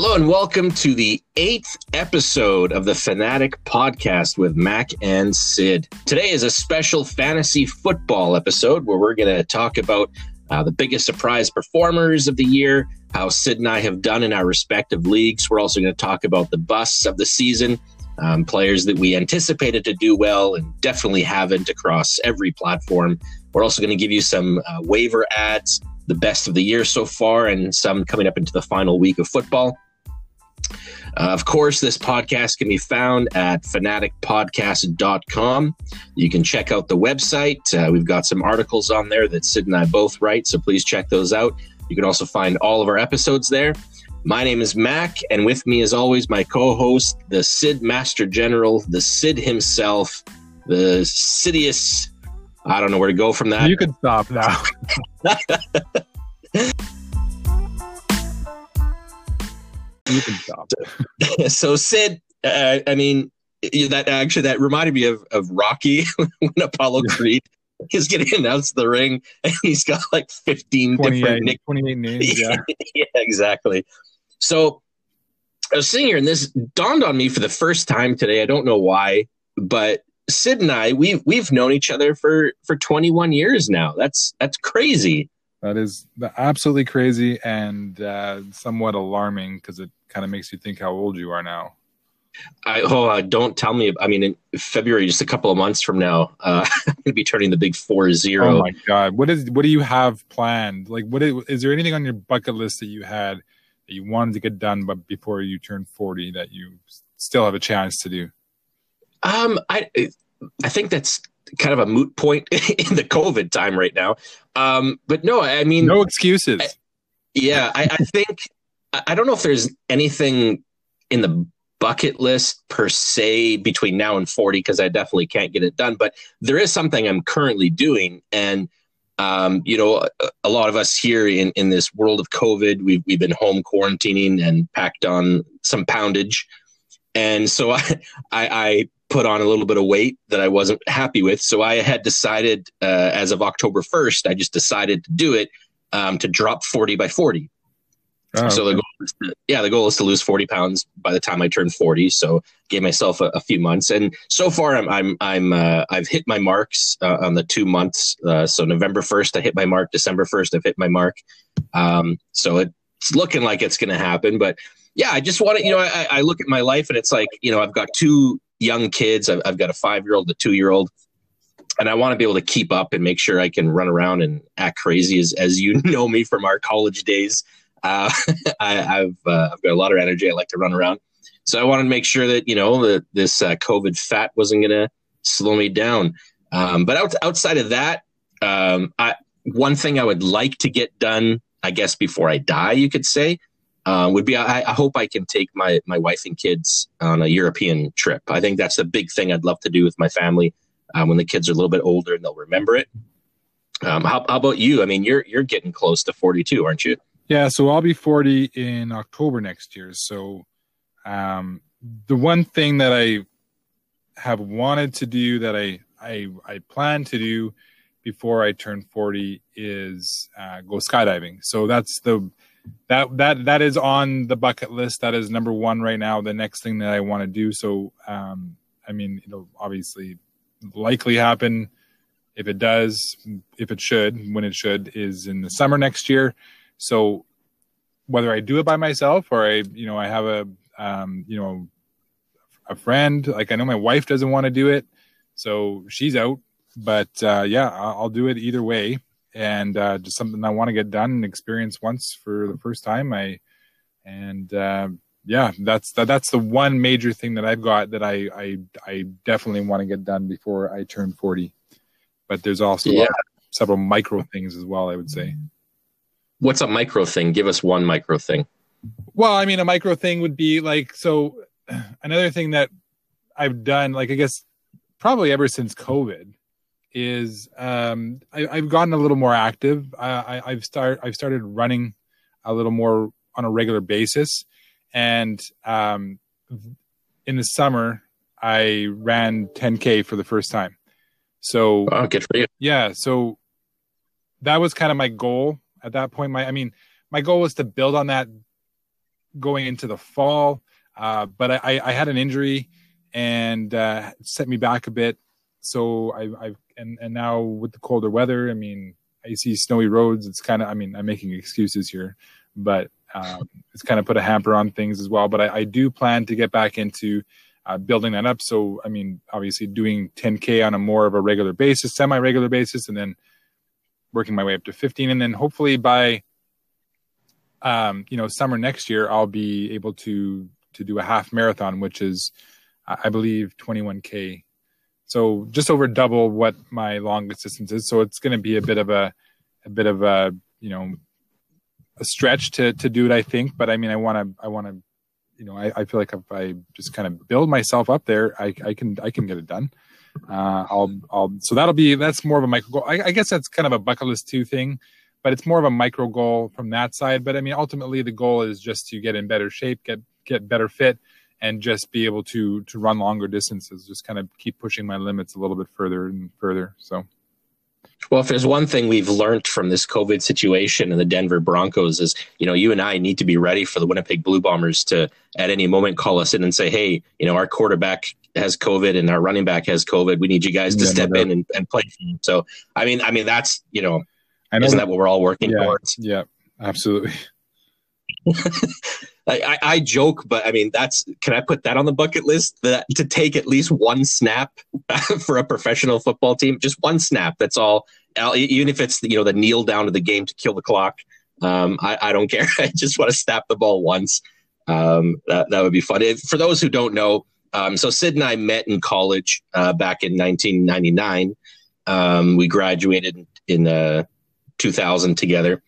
Hello and welcome to the eighth episode of the Fanatic Podcast with Mac and Sid. Today is a special fantasy football episode where we're going to talk about uh, the biggest surprise performers of the year, how Sid and I have done in our respective leagues. We're also going to talk about the busts of the season, um, players that we anticipated to do well and definitely haven't across every platform. We're also going to give you some uh, waiver adds the best of the year so far and some coming up into the final week of football. Uh, of course, this podcast can be found at fanaticpodcast.com. You can check out the website. Uh, we've got some articles on there that Sid and I both write, so please check those out. You can also find all of our episodes there. My name is Mac, and with me, as always, my co host, the Sid Master General, the Sid himself, the Sidious. I don't know where to go from that. You can stop now. you can stop. so Sid, uh, I mean, that actually that reminded me of of Rocky when Apollo Creed is getting announced the ring and he's got like 15 different nick- 28 names. Yeah. yeah, exactly. So I was sitting here and this dawned on me for the first time today. I don't know why, but Sid and I, we've we've known each other for for 21 years now. That's that's crazy. That is absolutely crazy and uh, somewhat alarming because it kind of makes you think how old you are now. I oh, uh, don't tell me. I mean, in February, just a couple of months from now, uh, I'm going to be turning the big four zero. Oh my god! What is what do you have planned? Like, what is, is there anything on your bucket list that you had that you wanted to get done, but before you turn forty, that you still have a chance to do? Um, I I think that's kind of a moot point in the COVID time right now. Um, but no, I mean, no excuses. I, yeah, I, I think I don't know if there's anything in the bucket list per se between now and 40 because I definitely can't get it done. But there is something I'm currently doing. And, um, you know, a, a, lot of us here in, in this world of COVID, we've, we've been home quarantining and packed on some poundage. And so I, I, I put on a little bit of weight that I wasn't happy with. So I had decided uh, as of October 1st, I just decided to do it um, to drop 40 by 40. Oh, so the goal is to, yeah, the goal is to lose 40 pounds by the time I turn 40. So gave myself a, a few months, and so far I'm I'm I'm uh, I've hit my marks uh, on the two months. Uh, so November 1st I hit my mark. December 1st I've hit my mark. Um, so it's looking like it's going to happen. But yeah, I just want to you know I, I look at my life and it's like you know I've got two young kids. I've, I've got a five year old, a two year old and I want to be able to keep up and make sure I can run around and act crazy as, as you know me from our college days. Uh, I, have uh, I've got a lot of energy. I like to run around, so I wanted to make sure that you know that this uh, COVID fat wasn't going to slow me down. Um, but out, outside of that, um, I, one thing I would like to get done, I guess before I die, you could say, uh, would be I, I, hope I can take my my wife and kids on a European trip. I think that's the big thing I'd love to do with my family uh, when the kids are a little bit older and they'll remember it. Um, how, how, about you? I mean, you're you're getting close to 42, aren't you? Yeah, so I'll be 40 in October next year. So um, the one thing that I have wanted to do that I I, I plan to do before I turn 40 is uh, go skydiving. So that's the that that that is on the bucket list. That is number one right now. The next thing that I want to do. So um, I mean, it'll obviously likely happen. If it does, if it should, when it should, is in the summer next year. So whether I do it by myself or I, you know, I have a, um, you know, a friend. Like I know my wife doesn't want to do it, so she's out. But uh, yeah, I'll do it either way, and uh, just something I want to get done and experience once for the first time. I and uh, yeah, that's that, that's the one major thing that I've got that I I, I definitely want to get done before I turn forty. But there's also yeah. several micro things as well. I would say. What's a micro thing? Give us one micro thing. Well, I mean, a micro thing would be like so. Another thing that I've done, like I guess, probably ever since COVID, is um, I, have gotten a little more active. I, I, have start I've started running a little more on a regular basis, and um, in the summer I ran 10k for the first time. So wow, good for you. Yeah, so that was kind of my goal at that point. My, I mean, my goal was to build on that going into the fall, uh, but I, I, had an injury and uh, set me back a bit. So I, I've and and now with the colder weather, I mean, I see snowy roads. It's kind of, I mean, I'm making excuses here, but um, it's kind of put a hamper on things as well. But I, I do plan to get back into uh, building that up. So, I mean, obviously doing 10K on a more of a regular basis, semi regular basis, and then working my way up to 15. And then hopefully by, um, you know, summer next year, I'll be able to, to do a half marathon, which is, I believe 21K. So just over double what my longest distance is. So it's going to be a bit of a, a bit of a, you know, a stretch to, to do it, I think. But I mean, I want to, I want to, you know, I, I feel like if I just kind of build myself up there, I, I can, I can get it done. Uh, I'll, I'll, so that'll be, that's more of a micro goal. I, I guess that's kind of a bucket list two thing, but it's more of a micro goal from that side. But I mean, ultimately the goal is just to get in better shape, get, get better fit and just be able to, to run longer distances, just kind of keep pushing my limits a little bit further and further. So. Well, if there's one thing we've learned from this COVID situation and the Denver Broncos is, you know, you and I need to be ready for the Winnipeg Blue Bombers to at any moment call us in and say, hey, you know, our quarterback has COVID and our running back has COVID. We need you guys to yeah, step no in and, and play. So, I mean, I mean, that's, you know, know isn't that what we're all working yeah, towards? Yeah, absolutely. I, I, joke, but I mean, that's can I put that on the bucket list? That to take at least one snap for a professional football team, just one snap. That's all. Even if it's you know the kneel down to the game to kill the clock, um, I, I, don't care. I just want to snap the ball once. Um, that that would be fun. If, for those who don't know, um, so Sid and I met in college uh, back in 1999. Um, we graduated in uh, 2000 together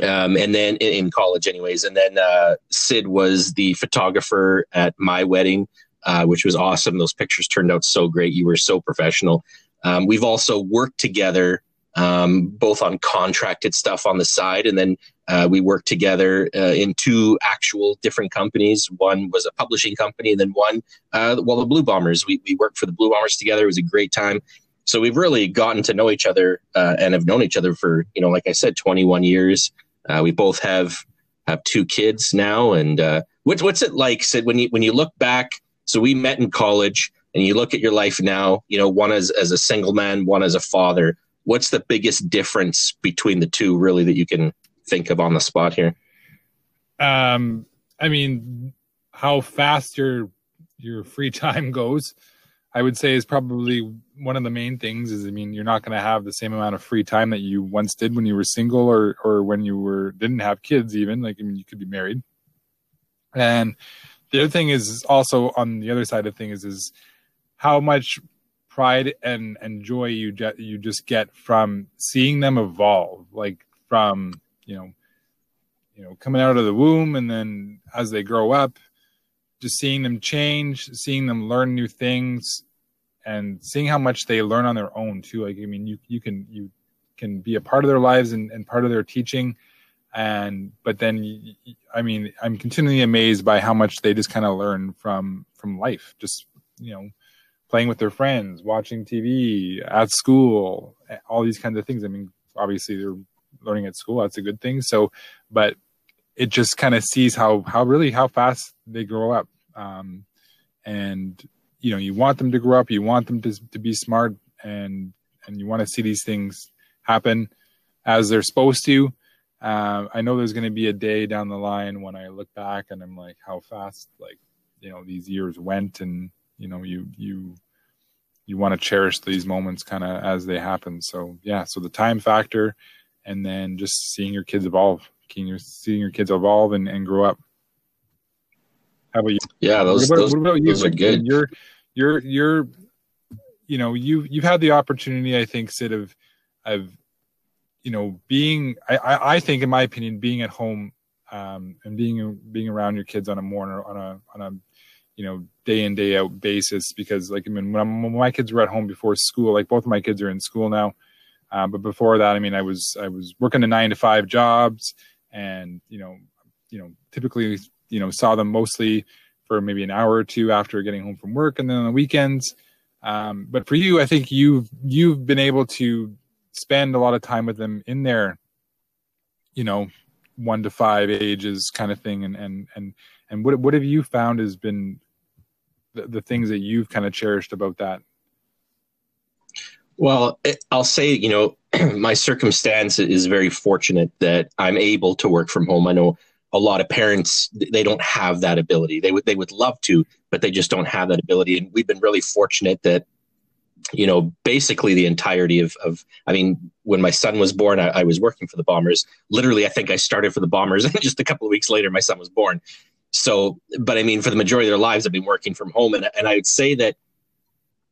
um, and then in, in, college, anyways. And then uh, Sid was the photographer at my wedding, uh, which was awesome. Those pictures turned out so great. You were so professional. Um, we've also worked together, um, both on contracted stuff on the side, and then uh, we worked together uh, in two actual different companies. One was a publishing company, and then one, uh, well, the Blue Bombers. We, we worked for the Blue Bombers together. It was a great time. So we've really gotten to know each other uh, and have known each other for, you know, like I said, 21 years. Uh, we both have have two kids now, and uh, what's what's it like, Sid, when you when you look back? So we met in college, and you look at your life now. You know, one as as a single man, one as a father. What's the biggest difference between the two, really, that you can think of on the spot here? Um, I mean, how fast your your free time goes. I would say is probably one of the main things is I mean you're not going to have the same amount of free time that you once did when you were single or or when you were didn't have kids even like I mean you could be married. And the other thing is also on the other side of things is, is how much pride and and joy you get you just get from seeing them evolve like from you know you know coming out of the womb and then as they grow up just seeing them change, seeing them learn new things, and seeing how much they learn on their own too. Like I mean, you you can you can be a part of their lives and, and part of their teaching, and but then I mean, I'm continually amazed by how much they just kind of learn from from life. Just you know, playing with their friends, watching TV at school, all these kinds of things. I mean, obviously they're learning at school. That's a good thing. So, but it just kind of sees how how really how fast they grow up. Um, and you know you want them to grow up you want them to, to be smart and and you want to see these things happen as they're supposed to. Uh, i know there's going to be a day down the line when i look back and i'm like how fast like you know these years went and you know you you you want to cherish these moments kind of as they happen. So yeah so the time factor and then just seeing your kids evolve seeing your seeing your kids evolve and, and grow up how about you? Yeah, those, what about, those, what about you? those are good. You're, you're, you're, you know, you you've had the opportunity, I think, Sid, of, of, you know, being. I, I, I think, in my opinion, being at home um, and being being around your kids on a more on a on a you know day in day out basis because like I mean when, when, my kids were at home before school like both of my kids are in school now uh, but before that I mean I was I was working a nine to five jobs and you know you know typically you know saw them mostly for maybe an hour or two after getting home from work and then on the weekends. Um, but for you i think you've you've been able to spend a lot of time with them in their you know one to five ages kind of thing. And and and and what what have you found has been the, the things that you've kind of cherished about that well eh, i'll say you know my circumstance is very fortunate that i'm able to work from home i know a lot of parents they don't have that ability they would they would love to but they just don't have that ability and we've been really fortunate that you know, basically the entirety of, of I mean, when my son was born, I, I, was working for the Bombers. Literally, I think I started for the Bombers, and just a couple of weeks later, my son was born. So, but I mean, for the majority of their lives, I've been working from home, and and I would say that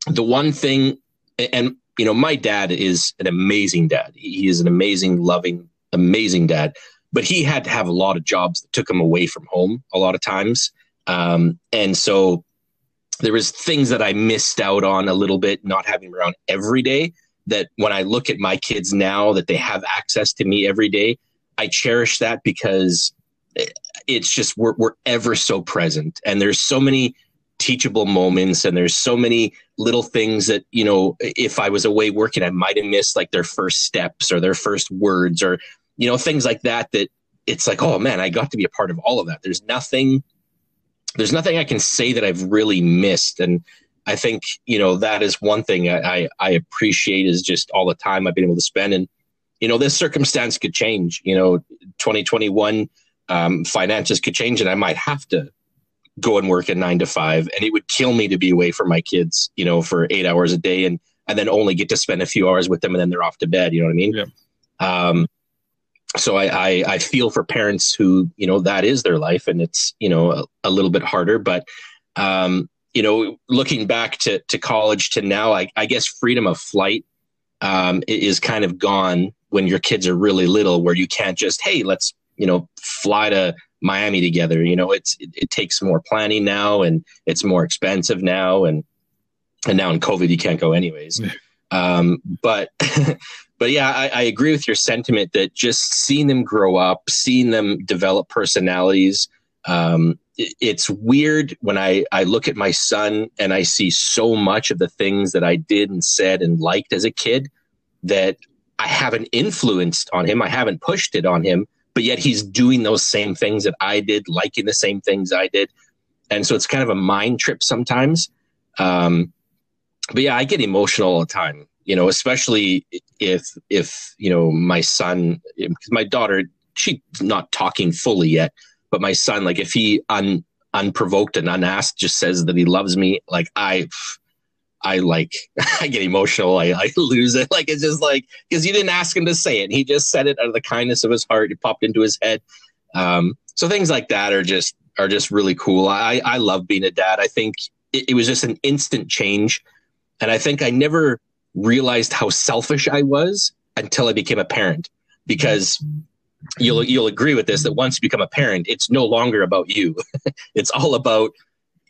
the one thing, and you know, my dad is an amazing dad. He is an amazing, loving, amazing dad. But he had to have a lot of jobs that took him away from home a lot of times, um, and so there was things that I missed out on a little bit, not having around every day. That when I look at my kids now, that they have access to me every day, I cherish that because it's just we're, we're ever so present, and there's so many teachable moments, and there's so many little things that you know, if I was away working, I might have missed like their first steps or their first words or you know things like that. That it's like, oh man, I got to be a part of all of that. There's nothing there's nothing I can say that I've really missed. And I think, you know, that is one thing I, I, appreciate is just all the time I've been able to spend. And, you know, this circumstance could change, you know, 2021 um, finances could change and I might have to go and work at nine to five and it would kill me to be away from my kids, you know, for eight hours a day and, and then only get to spend a few hours with them and then they're off to bed. You know what I mean? Yeah. Um, so I, I, I feel for parents who you know that is their life and it's you know a, a little bit harder but um, you know looking back to to college to now I, I guess freedom of flight um, is kind of gone when your kids are really little where you can't just hey let's you know fly to Miami together you know it's it, it takes more planning now and it's more expensive now and and now in COVID you can't go anyways. Um, but but yeah, I, I, agree with your sentiment that just seeing them grow up, seeing them develop personalities. Um, it, it's weird when I, I look at my son and I see so much of the things that I did and said and liked as a kid that I haven't influenced on him. I haven't pushed it on him, but yet he's doing those same things that I did, liking the same things I did. And so it's kind of a mind trip sometimes. Um, but yeah, I get emotional all the time you know, especially if if you know my son, my daughter, she's not talking fully yet, but my son, like if he un unprovoked and unasked just says that he loves me, like I. I like I get emotional. I, I lose it. Like it's just like because you didn't ask him to say it. He just said it out of the kindness of his heart. It popped into his head. Um, so things like that are just are just really cool. I I love being a dad. I think it, it was just an instant change, and I think I never realized how selfish I was until I became a parent because you'll you'll agree with this that once you become a parent it's no longer about you it's all about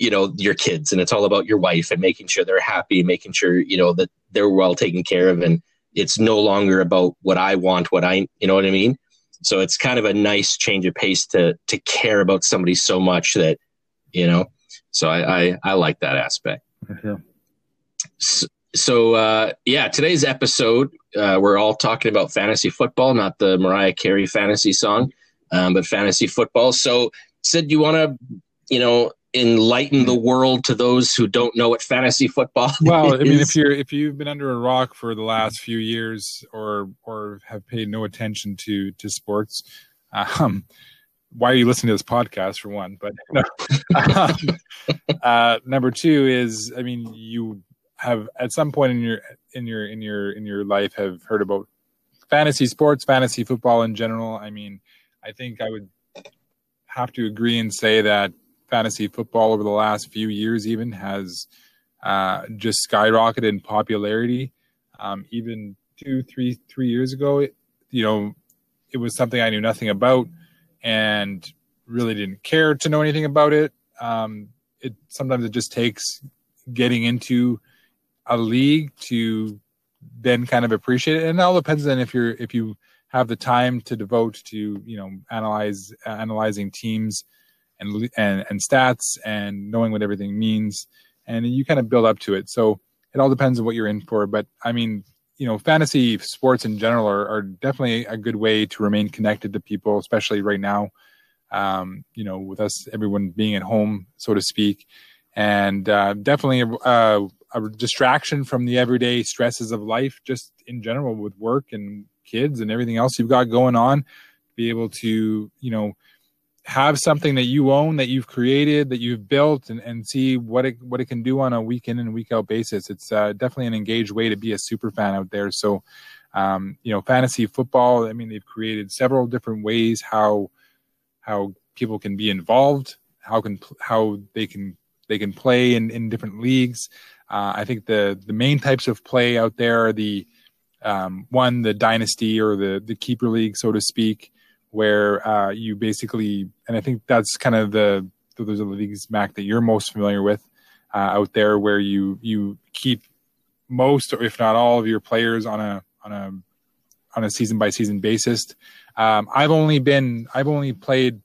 you know your kids and it's all about your wife and making sure they're happy making sure you know that they're well taken care of and it's no longer about what I want what I you know what I mean? So it's kind of a nice change of pace to to care about somebody so much that you know so I I, I like that aspect. So, so uh, yeah, today's episode uh, we're all talking about fantasy football, not the Mariah Carey fantasy song, um, but fantasy football. So, Sid, you want to, you know, enlighten the world to those who don't know what fantasy football well is? i mean if you're if you've been under a rock for the last few years or or have paid no attention to to sports um why are you listening to this podcast for one but no. um, uh number two is i mean you have at some point in your in your in your in your life have heard about fantasy sports, fantasy football in general. I mean, I think I would have to agree and say that fantasy football over the last few years even has uh, just skyrocketed in popularity. Um, even two, three, three years ago, it, you know, it was something I knew nothing about and really didn't care to know anything about it. Um, it sometimes it just takes getting into a league to then kind of appreciate it. And it all depends on if you're if you have the time to devote to you know analyze analyzing teams and and and stats and knowing what everything means, and you kind of build up to it. So it all depends on what you're in for. But I mean, you know, fantasy sports in general are, are, definitely a good way to remain connected to people, especially right now. Um, you know, with us, everyone being at home, so to speak, and uh, definitely a, a, a, distraction from the everyday stresses of life, just in general with work and kids and everything else you've got going on. Be able to, you know, have something that you own that you've created that you've built and, and see what it what it can do on a week in and week out basis. It's uh, definitely an engaged way to be a super fan out there. So um, you know fantasy football i mean they've created several different ways how how people can be involved how can how they can they can play in, in different leagues. Uh, i think the the main types of play out there are the um, one the dynasty or the the keeper league so to speak where uh, you basically, and I think that's kind of the those are the leagues, Mac, that you're most familiar with uh, out there, where you you keep most, or if not all, of your players on a on a on a season by season basis. Um, I've only been I've only played.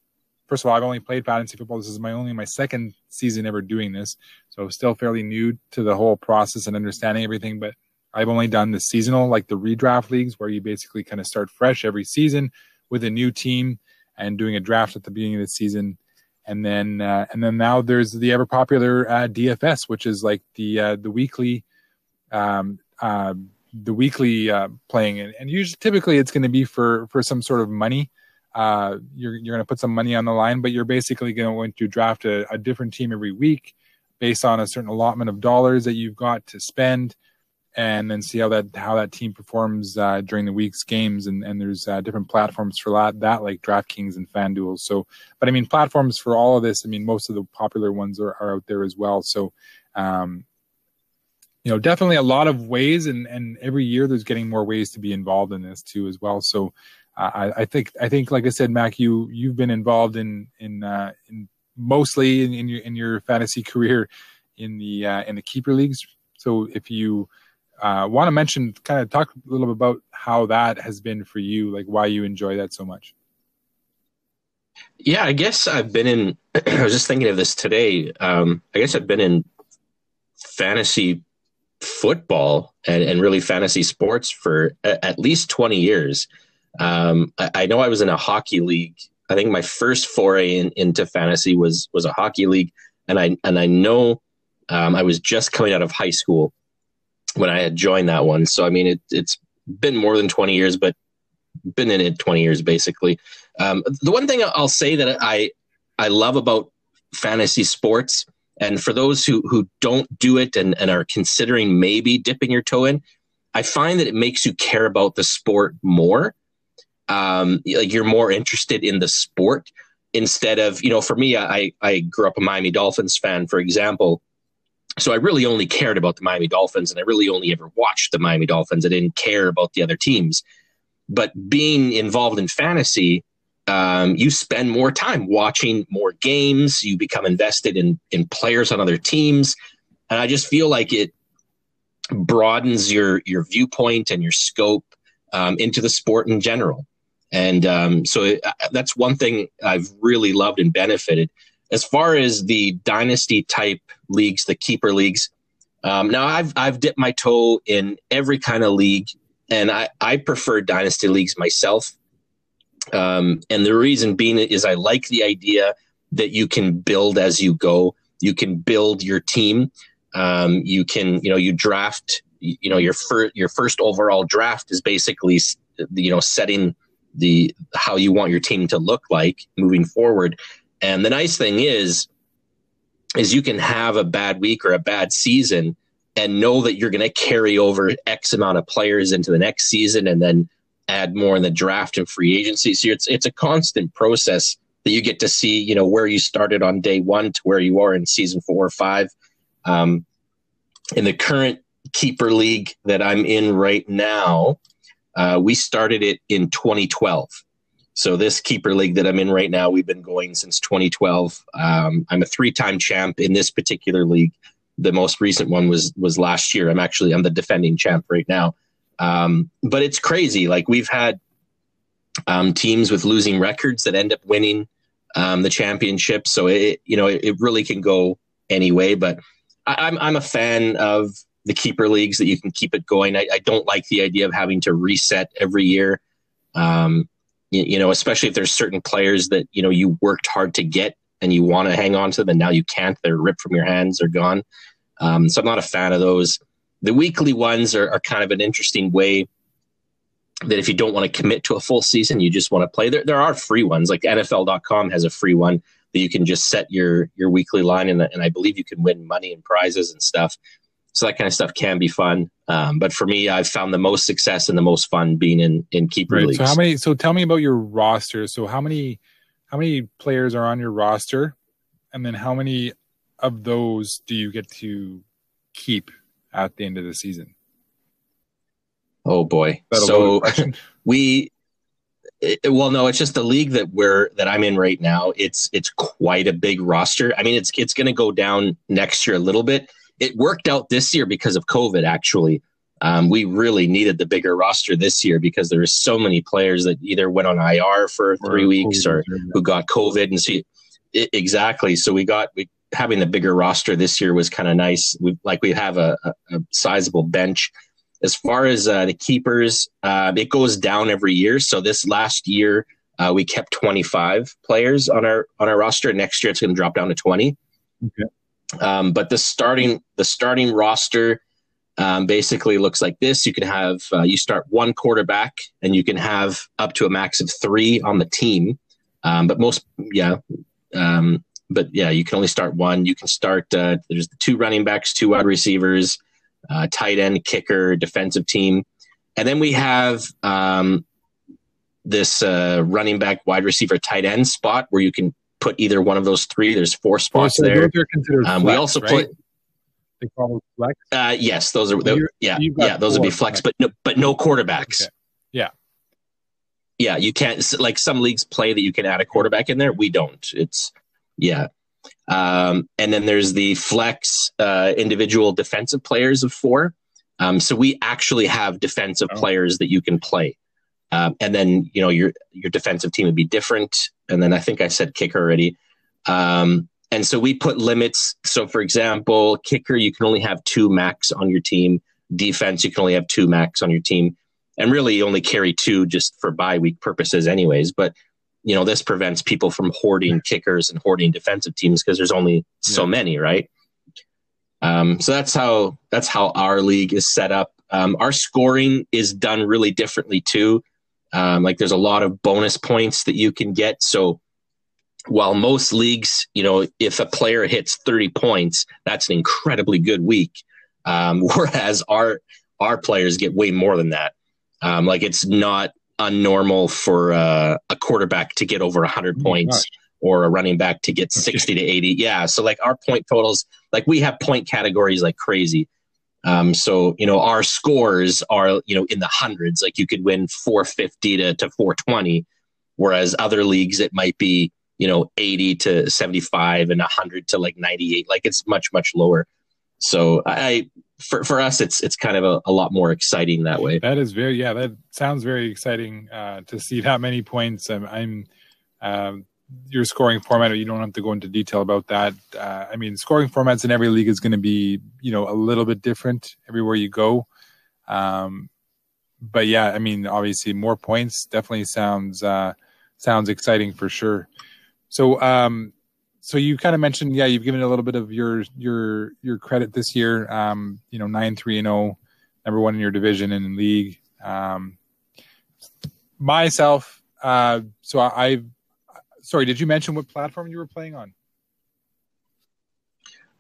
First of all, I've only played fantasy football. This is my only my second season ever doing this, so still fairly new to the whole process and understanding everything. But I've only done the seasonal, like the redraft leagues, where you basically kind of start fresh every season with a new team and doing a draft at the beginning of the season. And then, uh, and then now there's the ever popular uh, DFS, which is like the uh, the weekly, um, uh, the weekly uh, playing, and, and usually typically it's going to be for for some sort of money. Uh, you're you're going to put some money on the line, but you're basically going to draft a, a different team every week based on a certain allotment of dollars that you've got to spend and then see how that how that team performs uh, during the week's games. And, and there's uh, different platforms for that, that like DraftKings and FanDuel. So, but I mean, platforms for all of this. I mean, most of the popular ones are, are out there as well. So, um, you know, definitely a lot of ways, and and every year there's getting more ways to be involved in this too as well. So, uh, I, I think I think like I said, Mac, you you've been involved in in uh, in mostly in, in your in your fantasy career in the uh, in the keeper leagues. So if you uh, want to mention, kind of talk a little bit about how that has been for you, like why you enjoy that so much. Yeah, I guess I've been in. I was just thinking of this today. Um, I guess I've been in fantasy football and, and really fantasy sports for a, at least 20 years. Um, I, I, know I was in a hockey league. I think my first foray in, into fantasy was was a hockey league, and I and I know um, I was just coming out of high school when I had joined that one. So I mean, it, it's been more than 20 years, but been in it 20 years basically. Um, the one thing I'll say that I I love about fantasy sports, and for those who who don't do it and, and are considering maybe dipping your toe in, I find that it makes you care about the sport more. Um, like you're more interested in the sport instead of you know. For me, I I grew up a Miami Dolphins fan, for example so I really only cared about the Miami Dolphins and I really only ever watched the Miami Dolphins. I didn't care about the other teams. But being involved in fantasy, um, you spend more time watching more games. You become invested in in players on other teams, and I just feel like it broadens your your viewpoint and your scope um, into the sport in general. And um, so it, that's one thing I've really loved and benefited as far as the dynasty type leagues, the keeper leagues, um, now I've I've dipped my toe in every kind of league, and I I prefer dynasty leagues myself. Um, and the reason being is I like the idea that you can build as you go. You can build your team. Um, you can you know you draft. You know your first your first overall draft is basically you know setting the how you want your team to look like moving forward. And the nice thing is, is you can have a bad week or a bad season and know that you're going to carry over X amount of players into the next season and then add more in the draft and free agency. So it's it's a constant process that you get to see, you know, where you started on day one to where you are in season four or five. Um, in the current keeper league that I'm in right now, uh, we started it in 2012. So this keeper league that I'm in right now, we've been going since 2012. Um, I'm a three-time champ in this particular league. The most recent one was was last year. I'm actually I'm the defending champ right now. Um, but it's crazy. Like we've had um, teams with losing records that end up winning um, the championship. So it you know it, it really can go anyway. But I, I'm I'm a fan of the keeper leagues that you can keep it going. I, I don't like the idea of having to reset every year. Um, you, know, especially if there's certain players that you know you worked hard to get and you want to hang on to them, and now you can't. They're ripped from your hands. They're gone. Um, so I'm not a fan of those. The weekly ones are, are kind of an interesting way that if you don't want to commit to a full season, you just want to play. There, there are free ones. Like NFL.com has a free one that you can just set your your weekly line, and, and I believe you can win money and prizes and stuff. So that kind of stuff can be fun. Um, but for me, I've found the most success and the most fun being in in keeper right. leagues. So how many? So tell me about your roster. So how many how many players are on your roster, and then how many of those do you get to keep at the end of the season? Oh boy. So we it, well no it's just the league that we're that i'm in right now it's it's quite a big roster i mean it's it's going to go down next year a little bit it worked out this year because of covid actually um, we really needed the bigger roster this year because there were so many players that either went on ir for three or weeks or who got covid and so it, exactly so we got we having the bigger roster this year was kind of nice we like we have a, a, a sizable bench as far as uh, the keepers, uh, it goes down every year. So this last year, uh, we kept 25 players on our on our roster. Next year, it's going to drop down to 20. Okay. Um, but the starting the starting roster um, basically looks like this. You can have uh, you start one quarterback, and you can have up to a max of three on the team. Um, but most, yeah, um, but yeah, you can only start one. You can start. Uh, there's two running backs, two wide receivers, uh, tight end, kicker, defensive team. And then we have um, this uh, running back, wide receiver, tight end spot where you can put either one of those three. There's four spots oh, so there. Um, flex, we also right? put. They call flex. Uh, yes, those are. Yeah, yeah, those would be flex, but no, but no quarterbacks. Okay. Yeah, yeah, you can't. Like some leagues play that you can add a quarterback in there. We don't. It's yeah. Um, and then there's the flex uh, individual defensive players of four. Um, so we actually have defensive oh. players that you can play. Um, and then you know your your defensive team would be different. And then I think I said kicker already. Um, and so we put limits. So for example, kicker you can only have two max on your team. Defense you can only have two max on your team. And really, you only carry two just for bye week purposes, anyways. But you know, this prevents people from hoarding kickers and hoarding defensive teams because there's only so yeah. many, right? Um, so that's how that's how our league is set up. Um, our scoring is done really differently too. Um, like there's a lot of bonus points that you can get. So while most leagues, you know, if a player hits 30 points, that's an incredibly good week. Um, whereas our our players get way more than that. Um, like it's not unnormal for uh, a quarterback to get over 100 oh points gosh. or a running back to get 60 to 80. Yeah. So, like, our point totals, like, we have point categories like crazy. Um, so, you know, our scores are, you know, in the hundreds. Like, you could win 450 to, to 420, whereas other leagues, it might be, you know, 80 to 75 and 100 to like 98. Like, it's much, much lower. So, I, for, for us, it's it's kind of a, a, lot more exciting that way. That is very yeah. That sounds very exciting uh, to see that many points. I'm, I'm um, your scoring format. Or you don't have to go into detail about that. Uh, I mean, scoring formats in every league is going to be you know a little bit different everywhere you go. Um, but yeah, I mean, obviously, more points definitely sounds uh, sounds exciting for sure. So, um, so you kind of mentioned, yeah, you've given a little bit of your your your credit this year. Um, you know, nine three and zero, oh, number one in your division and in league. Um, myself, uh, so I, I've. Sorry, did you mention what platform you were playing on?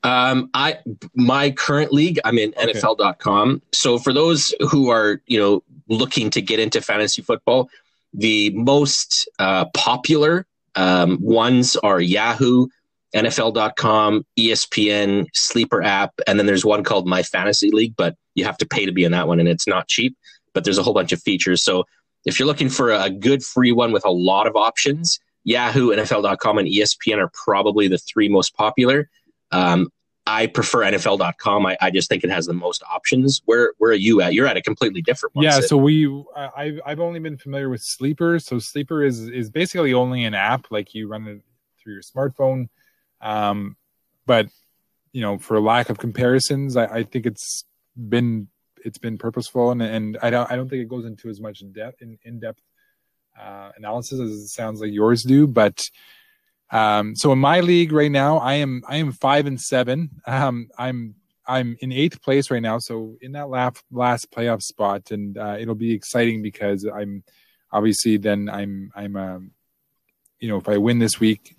Um, I my current league, I'm in okay. NFL.com. So for those who are you know looking to get into fantasy football, the most uh, popular um, ones are Yahoo, NFL.com, ESPN, Sleeper app, and then there's one called My Fantasy League, but you have to pay to be in that one, and it's not cheap. But there's a whole bunch of features. So if you're looking for a good free one with a lot of options, Yahoo, NFL.com, and ESPN are probably the three most popular. Um, I prefer NFL.com. I, I just think it has the most options. Where where are you at? You're at a completely different one. Yeah. So we, I've I've only been familiar with Sleeper. So Sleeper is is basically only an app. Like you run it through your smartphone. Um, but you know, for lack of comparisons, I, I think it's been it's been purposeful and and I don't I don't think it goes into as much depth in in depth uh, analysis as it sounds like yours do, but. Um, so in my league right now, I am I am five and seven. Um, I'm I'm in eighth place right now, so in that last last playoff spot, and uh, it'll be exciting because I'm obviously then I'm I'm um, you know if I win this week,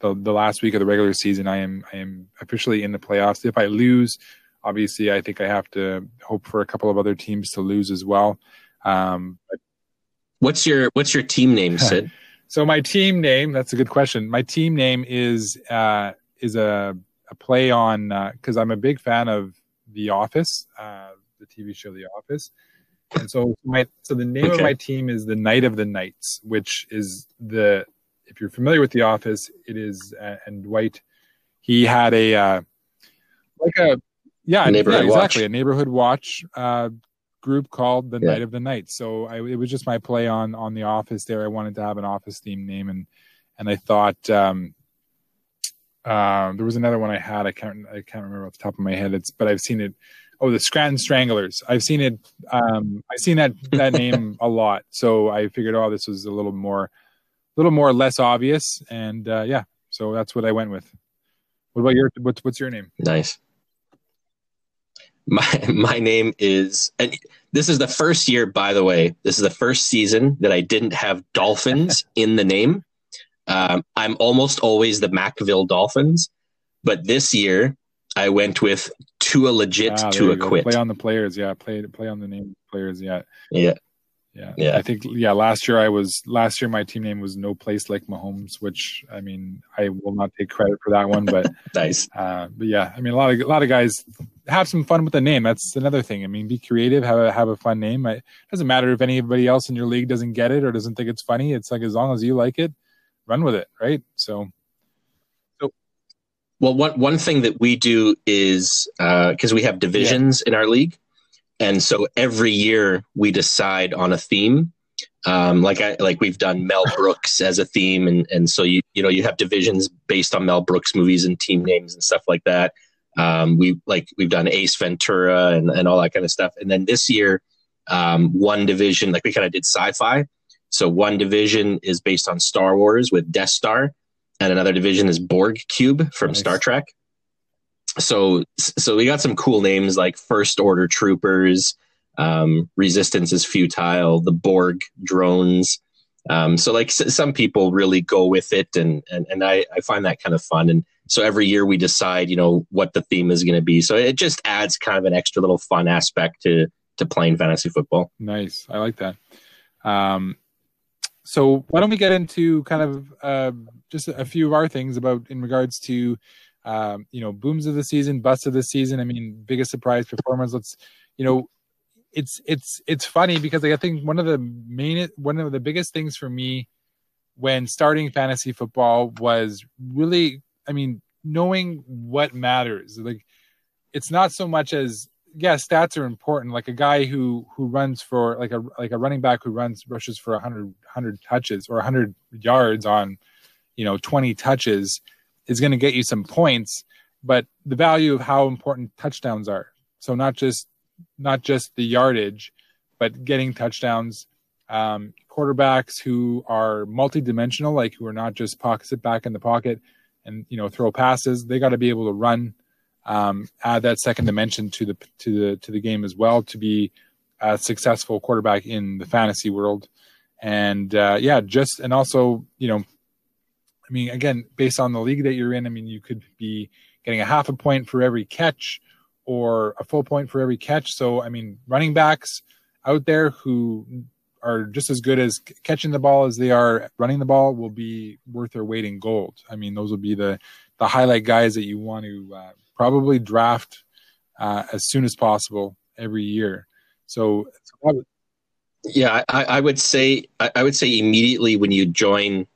the the last week of the regular season, I am I am officially in the playoffs. If I lose, obviously I think I have to hope for a couple of other teams to lose as well. Um, what's your what's your team name, Sid? so my team name that's a good question. My team name is uh, is a a play on because uh, I'm a big fan of The Office, uh, the TV show The Office, and so my so the name okay. of my team is the Knight of the Knights, which is the if you're familiar with The Office, it is uh, and Dwight he had a uh, like a yeah, yeah exactly watch. a neighborhood watch uh, group called the yeah. Night of the Knights. So I, it was just my play on on The Office. There, I wanted to have an Office theme name, and and I thought um, um, there was another one I had. I can't. I can't remember off the top of my head. It's but I've seen it. Oh, the Scranton Stranglers. I've seen it. Um, I've seen that that name a lot. So I figured, oh, this was a little more, a little more less obvious, and uh, yeah. So that's what I went with. What about your? What's what's your name? Nice. My my name is, and this is the first year. By the way, this is the first season that I didn't have dolphins in the name. Um, I'm almost always the Macville Dolphins, but this year I went with Tua legit ah, to acquit. Play on the players, yeah. Play play on the name players, yeah. Yeah. Yeah. Yeah. I think yeah, last year I was last year my team name was No Place Like Mahomes, which I mean I will not take credit for that one, but nice. Uh, but yeah, I mean a lot of a lot of guys have some fun with the name. That's another thing. I mean, be creative, have a have a fun name. It doesn't matter if anybody else in your league doesn't get it or doesn't think it's funny. It's like as long as you like it, run with it, right? So, so well, one one thing that we do is because uh, we have divisions yeah. in our league, and so every year we decide on a theme. Um, like I like we've done Mel Brooks as a theme, and and so you you know you have divisions based on Mel Brooks movies and team names and stuff like that. Um, we like we've done Ace Ventura and and all that kind of stuff, and then this year um, one division like we kind of did sci-fi so one division is based on Star Wars with Death Star, and another division is Borg Cube from nice. Star Trek. So so we got some cool names like First Order Troopers, um, Resistance is Futile, the Borg drones. Um, so like s- some people really go with it, and and and I I find that kind of fun. And so every year we decide, you know, what the theme is going to be. So it just adds kind of an extra little fun aspect to to playing fantasy football. Nice, I like that. Um, so why don't we get into kind of uh, just a few of our things about in regards to um, you know booms of the season, busts of the season. I mean, biggest surprise performers. Let's you know, it's it's it's funny because like, I think one of the main one of the biggest things for me when starting fantasy football was really, I mean, knowing what matters. Like, it's not so much as yeah, stats are important. Like a guy who who runs for like a like a running back who runs rushes for 100 100 touches or 100 yards on, you know, 20 touches is going to get you some points, but the value of how important touchdowns are. So not just not just the yardage, but getting touchdowns. Um, quarterbacks who are multi-dimensional, like who are not just pocket sit back in the pocket and you know throw passes. They got to be able to run um, add that second dimension to the to the to the game as well to be a successful quarterback in the fantasy world. And uh, yeah, just and also you know, I mean, again, based on the league that you're in, I mean, you could be getting a half a point for every catch or a full point for every catch. So I mean, running backs out there who are just as good as catching the ball as they are running the ball will be worth their weight in gold. I mean, those will be the the highlight guys that you want to uh, probably draft uh, as soon as possible every year. So, yeah, I, I, would say I, would say immediately when you join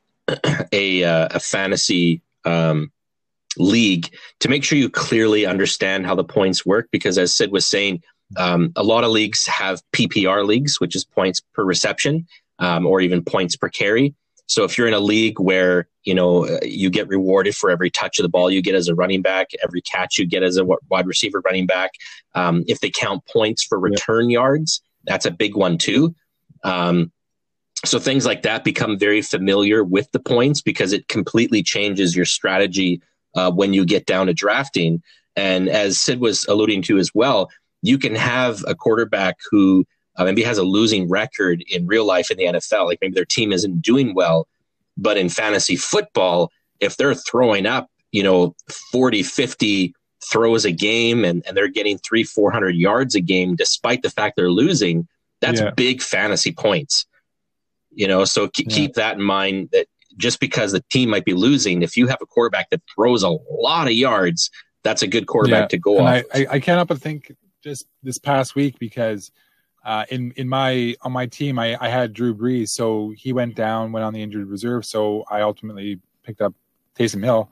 a uh, a fantasy um, league to make sure you clearly understand how the points work because as Sid was saying, um, a lot of leagues have PPR leagues, which is points per reception um, or even points per carry. So if you're in a league where you know you get rewarded for every touch of the ball you get as a running back, every catch you get as a wide receiver running back, um, if they count points for return yeah. yards, that's a big one too. Um, so things like that become very familiar with the points because it completely changes your strategy uh, when you get down to drafting. And as Sid was alluding to as well, you can have a quarterback who uh, maybe has a losing record in real life in the NFL. Like maybe their team isn't doing well, but in fantasy football, if they're throwing up, you know, 40, 50 throws a game and, and they're getting three, 400 yards a game, despite the fact they're losing, that's yeah. big fantasy points. You know, so keep, yeah. keep that in mind that just because the team might be losing, if you have a quarterback that throws a lot of yards, that's a good quarterback yeah. to go and off. I, I, I can't help but think just this past week because uh, in in my on my team I, I had Drew Brees, so he went down, went on the injured reserve. So I ultimately picked up Taysom Hill,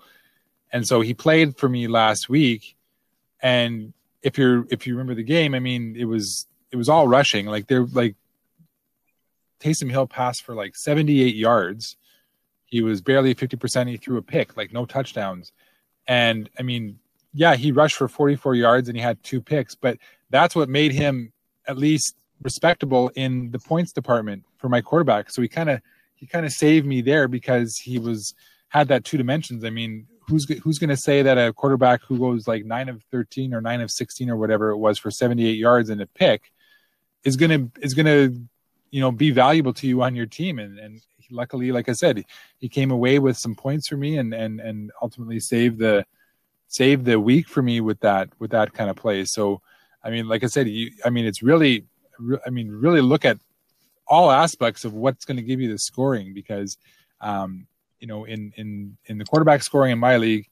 and so he played for me last week. And if you're if you remember the game, I mean it was it was all rushing. Like they're like Taysom Hill passed for like 78 yards. He was barely 50%. He threw a pick, like no touchdowns. And I mean, yeah, he rushed for 44 yards and he had two picks, but that's what made him at least respectable in the points department for my quarterback. So he kind of he kind of saved me there because he was had that two dimensions. I mean, who's who's going to say that a quarterback who goes like 9 of 13 or 9 of 16 or whatever it was for 78 yards and a pick is going to is going to you know be valuable to you on your team and and luckily like I said he came away with some points for me and and and ultimately saved the saved the week for me with that with that kind of play. So, I mean, like I said, you, I mean, it's really, I mean, really look at all aspects of what's going to give you the scoring because, um, you know, in in in the quarterback scoring in my league,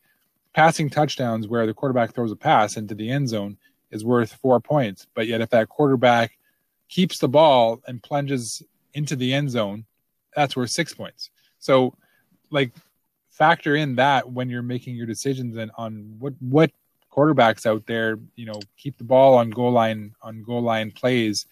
passing touchdowns where the quarterback throws a pass into the end zone is worth four points. But yet, if that quarterback keeps the ball and plunges into the end zone, that's worth six points. So, like factor in that when you're making your decisions and on what what quarterbacks out there, you know, keep the ball on goal line on goal line plays,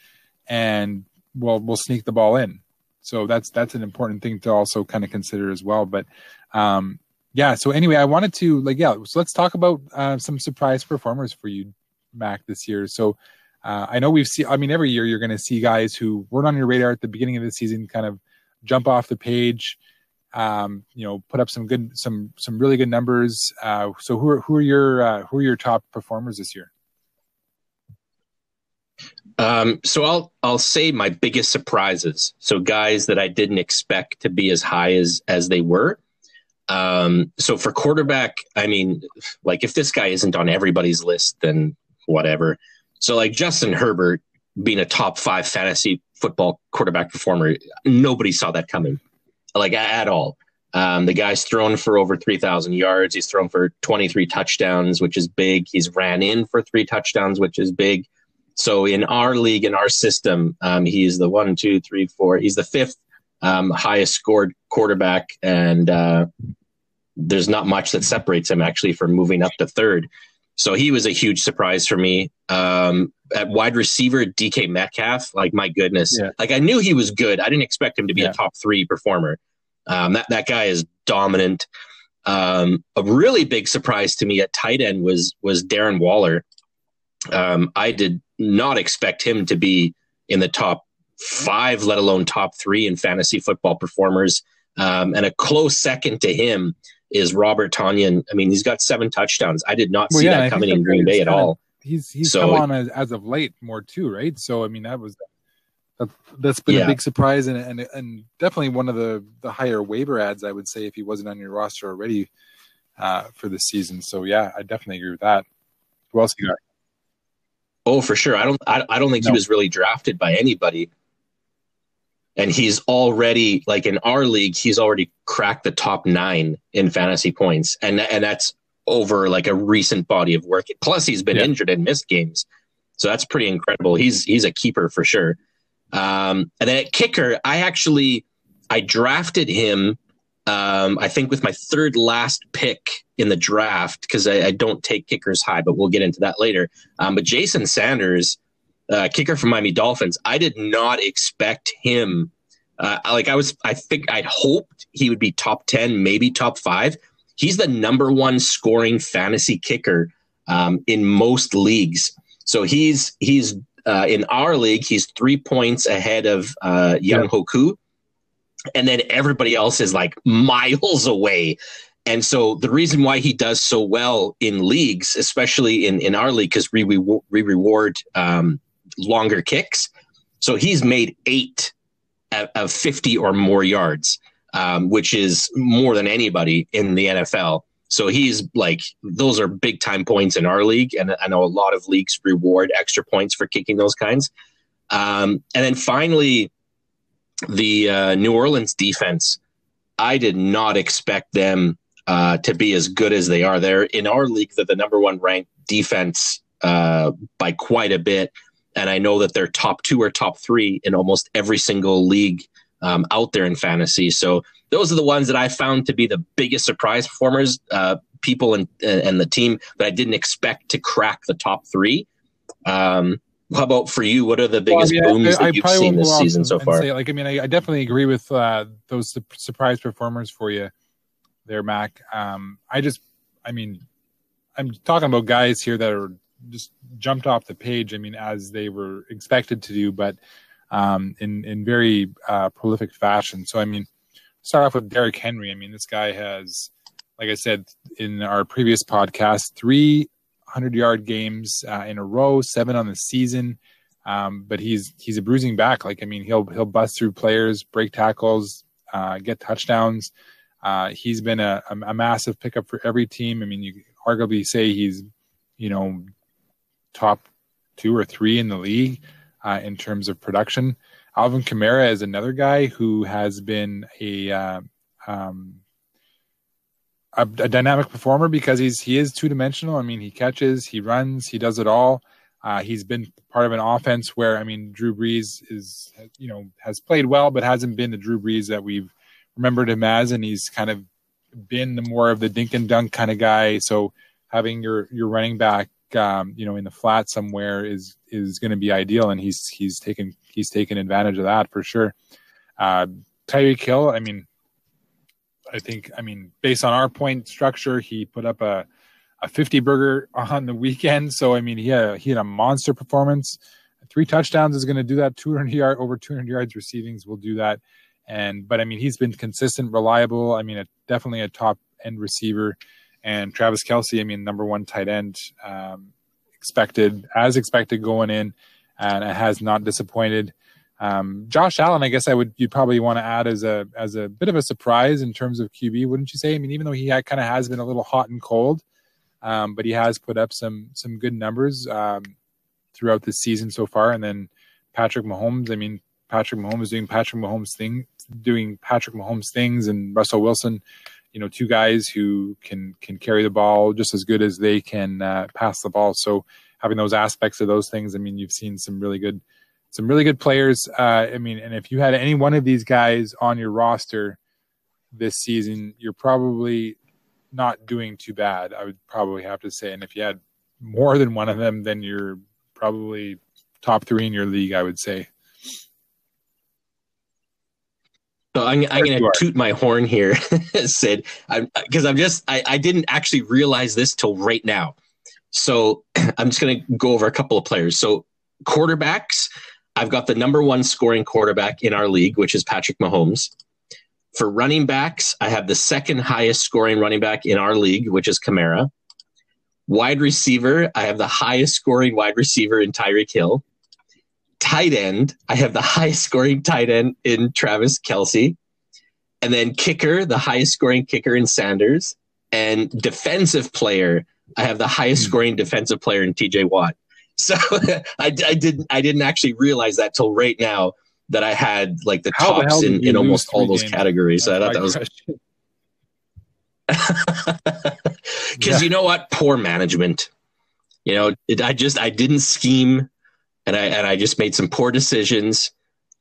and we'll we'll sneak the ball in. So that's that's an important thing to also kind of consider as well. But um, yeah. So anyway, I wanted to like yeah. So let's talk about uh, some surprise performers for you, Mac, this year. So. Uh, I know we've seen. I mean, every year you're going to see guys who weren't on your radar at the beginning of the season kind of jump off the page um, you know, put up some good, some some really good numbers. Uh, so who are who are your uh, who are your top performers this year? Um, so I'll I'll say my biggest surprises. So guys that I didn't expect to be as high as as they were. Um, so for quarterback, I mean, like if this guy isn't on everybody's list, then whatever. So like Justin Herbert being a top five fantasy football quarterback performer, nobody saw that coming like at all. Um, the guy's thrown for over 3,000 yards. He's thrown for 23 touchdowns, which is big. He's ran in for three touchdowns, which is big. So in our league, in our system, um, he's the one, two, three, four. He's the fifth um, highest scored quarterback, and uh, there's not much that separates him actually from moving up to third. So he was a huge surprise for me. Um, at wide receiver, DK Metcalf, like my goodness, yeah. like I knew he was good. I didn't expect him to be yeah. a top three performer. Um, that that guy is dominant. Um, a really big surprise to me at tight end was was Darren Waller. Um, I did not expect him to be in the top five, let alone top three in fantasy football performers. Um, and a close second to him is Robert Tonyan. I mean, he's got seven touchdowns. I did not well, see yeah, that coming in Green Bay at all. He's he's so, come on as, as of late more too, right? So I mean, that was that, has been yeah. a big surprise and, and and definitely one of the the higher waiver adds I would say if he wasn't on your roster already uh, for this season. So yeah, I definitely agree with that. Who else you got? Oh, for sure. I don't. I, I don't think no. he was really drafted by anybody, and he's already like in our league. He's already cracked the top nine in fantasy points, and and that's over like a recent body of work. Plus, he's been yeah. injured and missed games, so that's pretty incredible. He's he's a keeper for sure. Um, and then at kicker, I actually I drafted him. Um, I think with my third last pick in the draft because I, I, don't take kickers high, but we'll get into that later. Um, but Jason Sanders, uh, kicker from Miami Dolphins, I did not expect him Uh, like I was, I think I'd hoped he would be top 10, maybe top five. He's the number one scoring fantasy kicker um, in most leagues. So he's he's uh, in our league, he's three points ahead of uh, Young yeah. Hoku, and then everybody else is like miles away. And so the reason why he does so well in leagues, especially in, in our league, because we, we, we reward um, longer kicks. So he's made eight of 50 or more yards, um, which is more than anybody in the NFL. So he's like, those are big time points in our league. And I know a lot of leagues reward extra points for kicking those kinds. Um, and then finally, the uh, New Orleans defense. I did not expect them uh, to be as good as they are. They're in our league, they're the number one ranked defense uh, by quite a bit. And I know that they're top two or top three in almost every single league um, out there in fantasy. So those are the ones that I found to be the biggest surprise performers, uh, people and, and the team that I didn't expect to crack the top three. Um, how about for you? What are the biggest well, booms I, that you've seen this season so far? Say, like, I mean, I, I definitely agree with uh, those su- surprise performers for you there, Mac. Um, I just, I mean, I'm talking about guys here that are just jumped off the page. I mean, as they were expected to do, but um, in in very uh, prolific fashion. So, I mean, start off with Derrick Henry. I mean, this guy has, like I said in our previous podcast, three hundred yard games uh, in a row, seven on the season. Um, but he's he's a bruising back. Like I mean, he'll he'll bust through players, break tackles, uh, get touchdowns. Uh, he's been a, a, massive pickup for every team. I mean, you arguably say he's, you know, top two or three in the league uh, in terms of production. Alvin Kamara is another guy who has been a, uh, um, a, a dynamic performer because he's he is two dimensional. I mean, he catches, he runs, he does it all. Uh, he's been part of an offense where I mean, Drew Brees is you know has played well, but hasn't been the Drew Brees that we've remembered him as, and he's kind of been the more of the dink and dunk kind of guy. So having your your running back, um, you know, in the flat somewhere is is going to be ideal, and he's he's taken he's taken advantage of that for sure. Uh, Tyreek Hill, I mean, I think, I mean, based on our point structure, he put up a a 50 burger on the weekend. So I mean, he had a, he had a monster performance. Three touchdowns is going to do that. 200 yard over 200 yards receivings will do that. And but I mean, he's been consistent, reliable. I mean, a, definitely a top end receiver. And Travis Kelce, I mean, number one tight end, um, expected as expected going in, and has not disappointed. Um, Josh Allen, I guess I would you'd probably want to add as a as a bit of a surprise in terms of QB, wouldn't you say? I mean, even though he kind of has been a little hot and cold, um, but he has put up some some good numbers um, throughout the season so far. And then Patrick Mahomes, I mean, Patrick Mahomes doing Patrick Mahomes thing, doing Patrick Mahomes things, and Russell Wilson, you know, two guys who can can carry the ball just as good as they can uh, pass the ball. So having those aspects of those things, I mean, you've seen some really good some really good players. Uh, I mean, and if you had any one of these guys on your roster this season, you're probably not doing too bad. I would probably have to say, and if you had more than one of them, then you're probably top three in your league. I would say. So I'm, I'm going to toot my horn here, Sid, because I'm, I'm, just I, I didn't actually realize this till right now. So I'm just going to go over a couple of players. So quarterbacks, I've got the number one scoring quarterback in our league, which is Patrick Mahomes. For running backs, I have the second highest scoring running back in our league, which is Kamara. Wide receiver, I have the highest scoring wide receiver in Tyreek Hill tight end, I have the highest scoring tight end in Travis Kelce. And then kicker, the highest scoring kicker in Sanders. And defensive player, I have the highest hmm. scoring defensive player in TJ Watt. So I, I, didn't I didn't actually realize that till right now that I had like the How tops the in, in almost all those games? categories. So I thought that was because yeah. you know what, poor management. You know, it, I just I didn't scheme and I and I just made some poor decisions.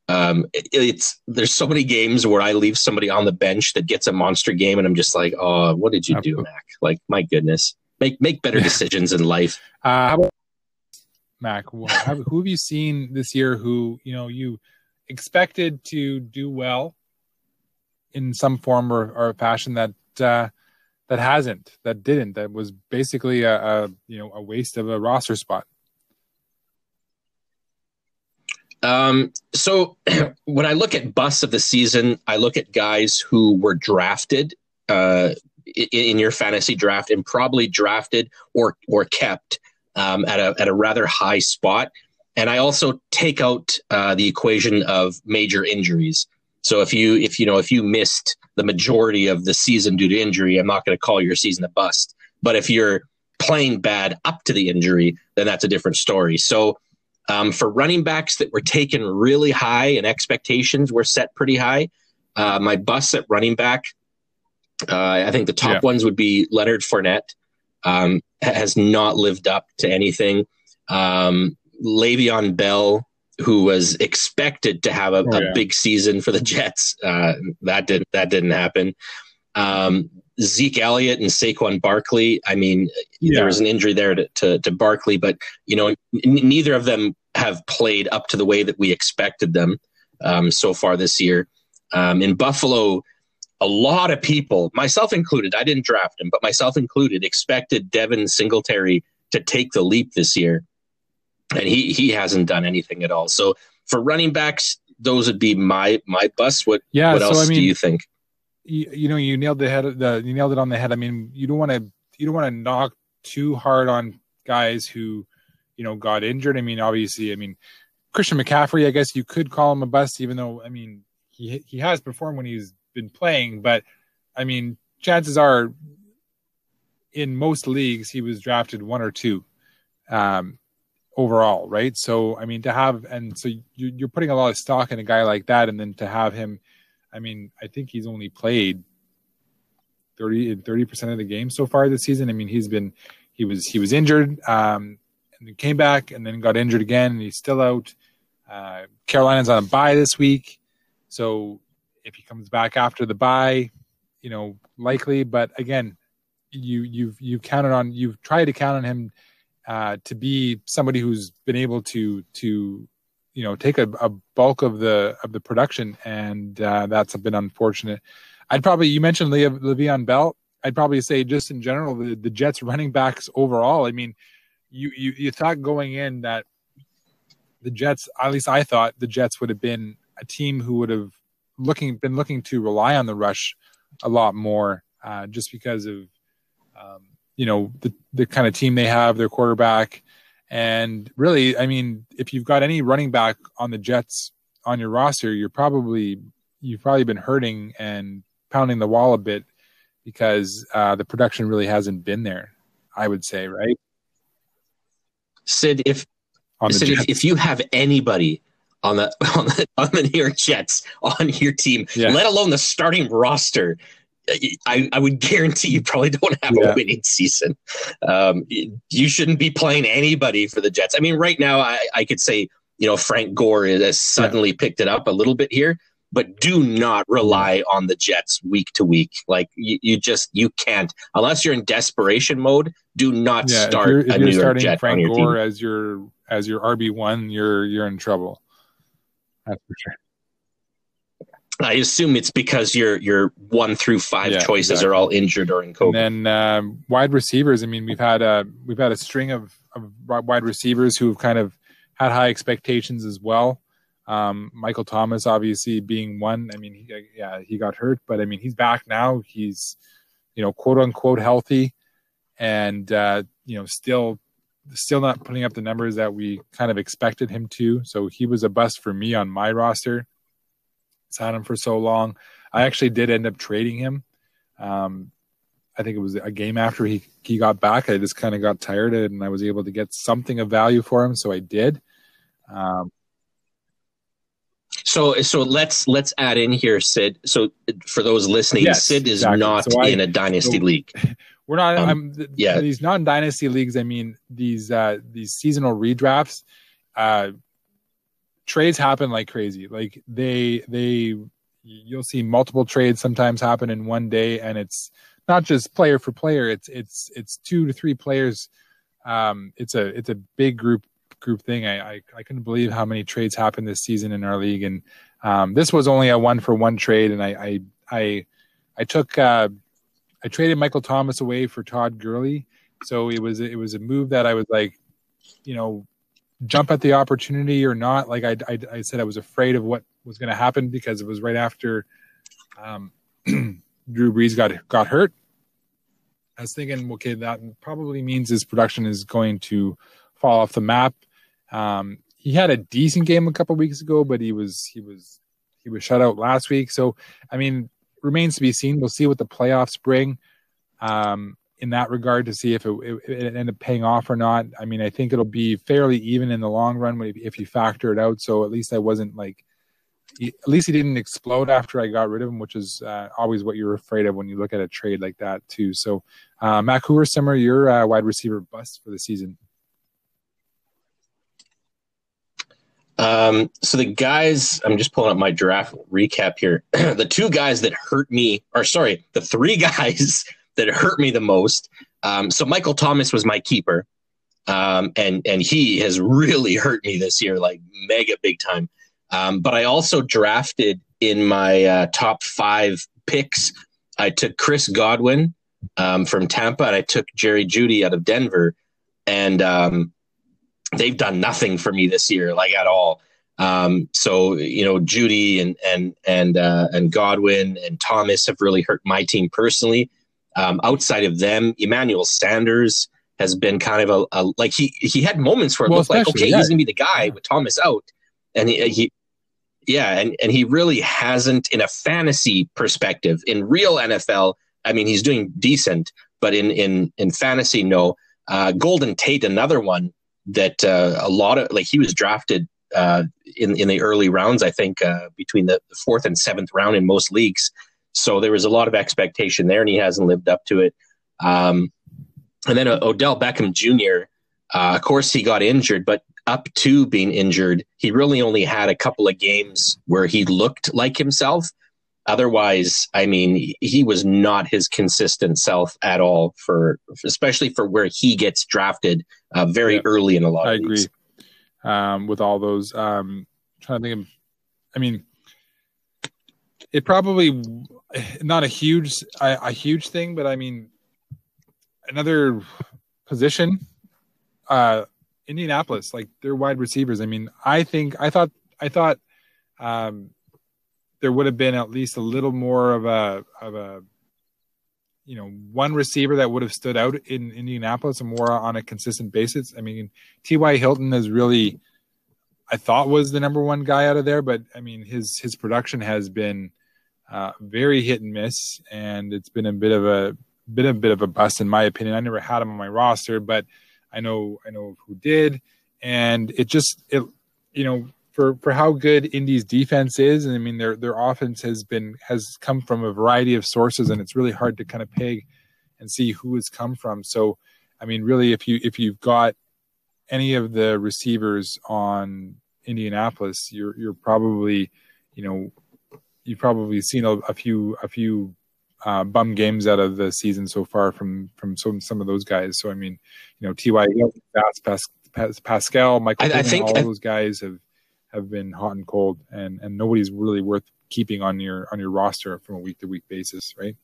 Um, it, it's there's so many games where I leave somebody on the bench that gets a monster game, and I'm just like, oh, what did you do, Mac? Like, my goodness, make make better decisions in life. Uh, about Mac? Who have you seen this year? Who you know you expected to do well in some form or, or fashion that uh, that hasn't, that didn't, that was basically a, a you know a waste of a roster spot. Um, so when I look at busts of the season, I look at guys who were drafted uh, in, in your fantasy draft and probably drafted or or kept um, at a at a rather high spot. And I also take out uh, the equation of major injuries. So if you if you know if you missed the majority of the season due to injury, I'm not going to call your season a bust. But if you're playing bad up to the injury, then that's a different story. So um, for running backs that were taken really high and expectations were set pretty high, uh, my busts at running back, uh, I think the top yeah. ones would be Leonard Fournette. Um, has not lived up to anything. Um, Le'Veon Bell who was expected to have a, oh, yeah. a big season for the Jets. Uh, that didn't that didn't happen. Um, Zeke Elliott and Saquon Barkley. I mean, yeah. there was an injury there to, to, to Barkley, but you know, n- neither of them have played up to the way that we expected them um, so far this year. Um, in Buffalo, a lot of people, myself included, I didn't draft him, but myself included, expected Devin Singletary to take the leap this year and he he hasn't done anything at all. So for running backs, those would be my my bust. What yeah? What else so, I mean, do you think? You, you know, you nailed the head. The you nailed it on the head. I mean, you don't want to you don't want to knock too hard on guys who you know got injured. I mean, obviously, I mean Christian McCaffrey. I guess you could call him a bust, even though I mean he he has performed when he's been playing. But I mean, chances are in most leagues he was drafted one or two. Um, overall, right? So, I mean, to have, and so you, are putting a lot of stock in a guy like that, and then to have him, I mean, I think he's only played 30 percent of the game so far this season. I mean, he's been, he was, he was injured, um, and then came back and then got injured again, and he's still out. Uh, Carolina's on a bye this week, so if he comes back after the bye, you know, likely. But again, you you've you've counted on you've tried to count on him uh, to be somebody who's been able to to you know take a, a bulk of the of the production, and uh, that's been unfortunate. I'd probably you mentioned Le- Le'Veon Bell. I'd probably say just in general the, the Jets running backs overall. I mean, you, you you thought going in that the Jets, at least I thought the Jets would have been a team who would have looking been looking to rely on the rush a lot more, uh, just because of um, you know the the kind of team they have, their quarterback, and really, I mean, if you've got any running back on the Jets on your roster, you're probably you've probably been hurting and pounding the wall a bit because uh, the production really hasn't been there. I would say, right? Sid, if Sid, if, if, you have anybody on the on the on the New York Jets on your team, yeah. let alone the starting roster, I, I would guarantee you probably don't have yeah. a winning season. Um, you shouldn't be playing anybody for the Jets. I mean, right now, I, I could say, you know, Frank Gore has suddenly yeah. picked it up a little bit here, but do not rely on the Jets week to week. Like you, you just you can't unless you're in desperation mode. Do not yeah, start if you're, if a you're New York Jet Frank on your Gore team. as your as your RB one. You're you're in trouble. That's for sure. I assume it's because your your one through five yeah, choices exactly. are all injured or in COVID. And then um, wide receivers. I mean, we've had a we've had a string of, of wide receivers who've kind of had high expectations as well. Um, Michael Thomas, obviously being one. I mean, he, yeah, he got hurt, but I mean, he's back now. He's you know, quote unquote healthy, and uh, you know, still still not putting up the numbers that we kind of expected him to. So he was a bust for me on my roster had him for so long. I actually did end up trading him. Um, I think it was a game after he he got back. I just kind of got tired of it, and I was able to get something of value for him, so I did. Um, so so let's let's add in here, Sid. So for those listening, yes, Sid is exactly. not so I, in a dynasty so league. We're not. Um, I'm, yeah, these non dynasty leagues. I mean, these uh, these seasonal redrafts. Uh, trades happen like crazy. Like they they you'll see multiple trades sometimes happen in one day, and it's not just player for player. It's it's it's two to three players. Um, it's a it's a big group group thing. I, I, I couldn't believe how many trades happened this season in our league, and um, this was only a one for one trade. And I I I, I took uh, I traded Michael Thomas away for Todd Gurley, so it was it was a move that I was like, you know, jump at the opportunity or not. Like I I, I said, I was afraid of what was going to happen because it was right after um, Drew Brees got got hurt. I was thinking, okay, that probably means his production is going to fall off the map. Um, he had a decent game a couple weeks ago, but he was he was he was shut out last week. So I mean, remains to be seen. We'll see what the playoffs bring um, in that regard to see if it, it, it ended up paying off or not. I mean, I think it'll be fairly even in the long run if, you factor it out. So at least I wasn't like at least he didn't explode after I got rid of him, which is uh, always what you're afraid of when you look at a trade like that too. So, uh, Matt Hoover, Simmer, your uh, wide receiver bust for the season. Um, so the guys, I'm just pulling up my draft recap here. the two guys that hurt me, or sorry, the three guys that hurt me the most. Um, so Michael Thomas was my keeper, um, and and he has really hurt me this year, like mega big time. Um, but I also drafted in my uh, top five picks. I took Chris Godwin um, from Tampa, and I took Jerry Jeudy out of Denver, and um, they've done nothing for me this year, like at all. Um, so you know, Jeudy and and and uh, and Godwin and Thomas have really hurt my team personally. Um, outside of them, Emmanuel Sanders has been kind of a, a like he he had moments where it well, looked like okay, yeah. he's gonna be the guy with Thomas out, and he, he yeah, and and he really hasn't in a fantasy perspective. In real NFL, I mean, he's doing decent, but in in in fantasy, no. Uh, Golden Tate, another one that uh, a lot of like he was drafted uh, in in the early rounds. I think uh, between the, the, fourth and seventh round in most leagues. So there was a lot of expectation there, and he hasn't lived up to it. Um, and then uh, Odell Beckham Jr. Uh, of course, he got injured, but up to being injured, he really only had a couple of games where he looked like himself. Otherwise, I mean, he was not his consistent self at all for, especially for where he gets drafted uh, very yeah, early in a lot. I agree um, with all those. Um, trying to think of, I mean, it probably not a huge a, a huge thing, but I mean, another position. Uh, Indianapolis, like their wide receivers. I mean, I think I thought I thought um, there would have been at least a little more of a of a you know one receiver that would have stood out in Indianapolis and more on a consistent basis. I mean, T.Y. Hilton is really I thought was the number one guy out of there, but I mean his his production has been uh, very hit and miss, and it's been a bit of a bit a bit of a bust in my opinion. I never had him on my roster, but I know I know who did, and it just it you know for for how good Indy's defense is, and I mean their their offense has been has come from a variety of sources, and it's really hard to kind of peg and see who it's come from. So, I mean, really, if you if you've got any of the receivers on Indianapolis, you're you're probably you know you've probably seen a, a few a few uh, bum games out of the season so far from from some some of those guys. So I mean, you know, Ty Pas, Pascal, Michael, I, I all I, those guys have have been hot and cold, and and nobody's really worth keeping on your on your roster from a week to week basis, right?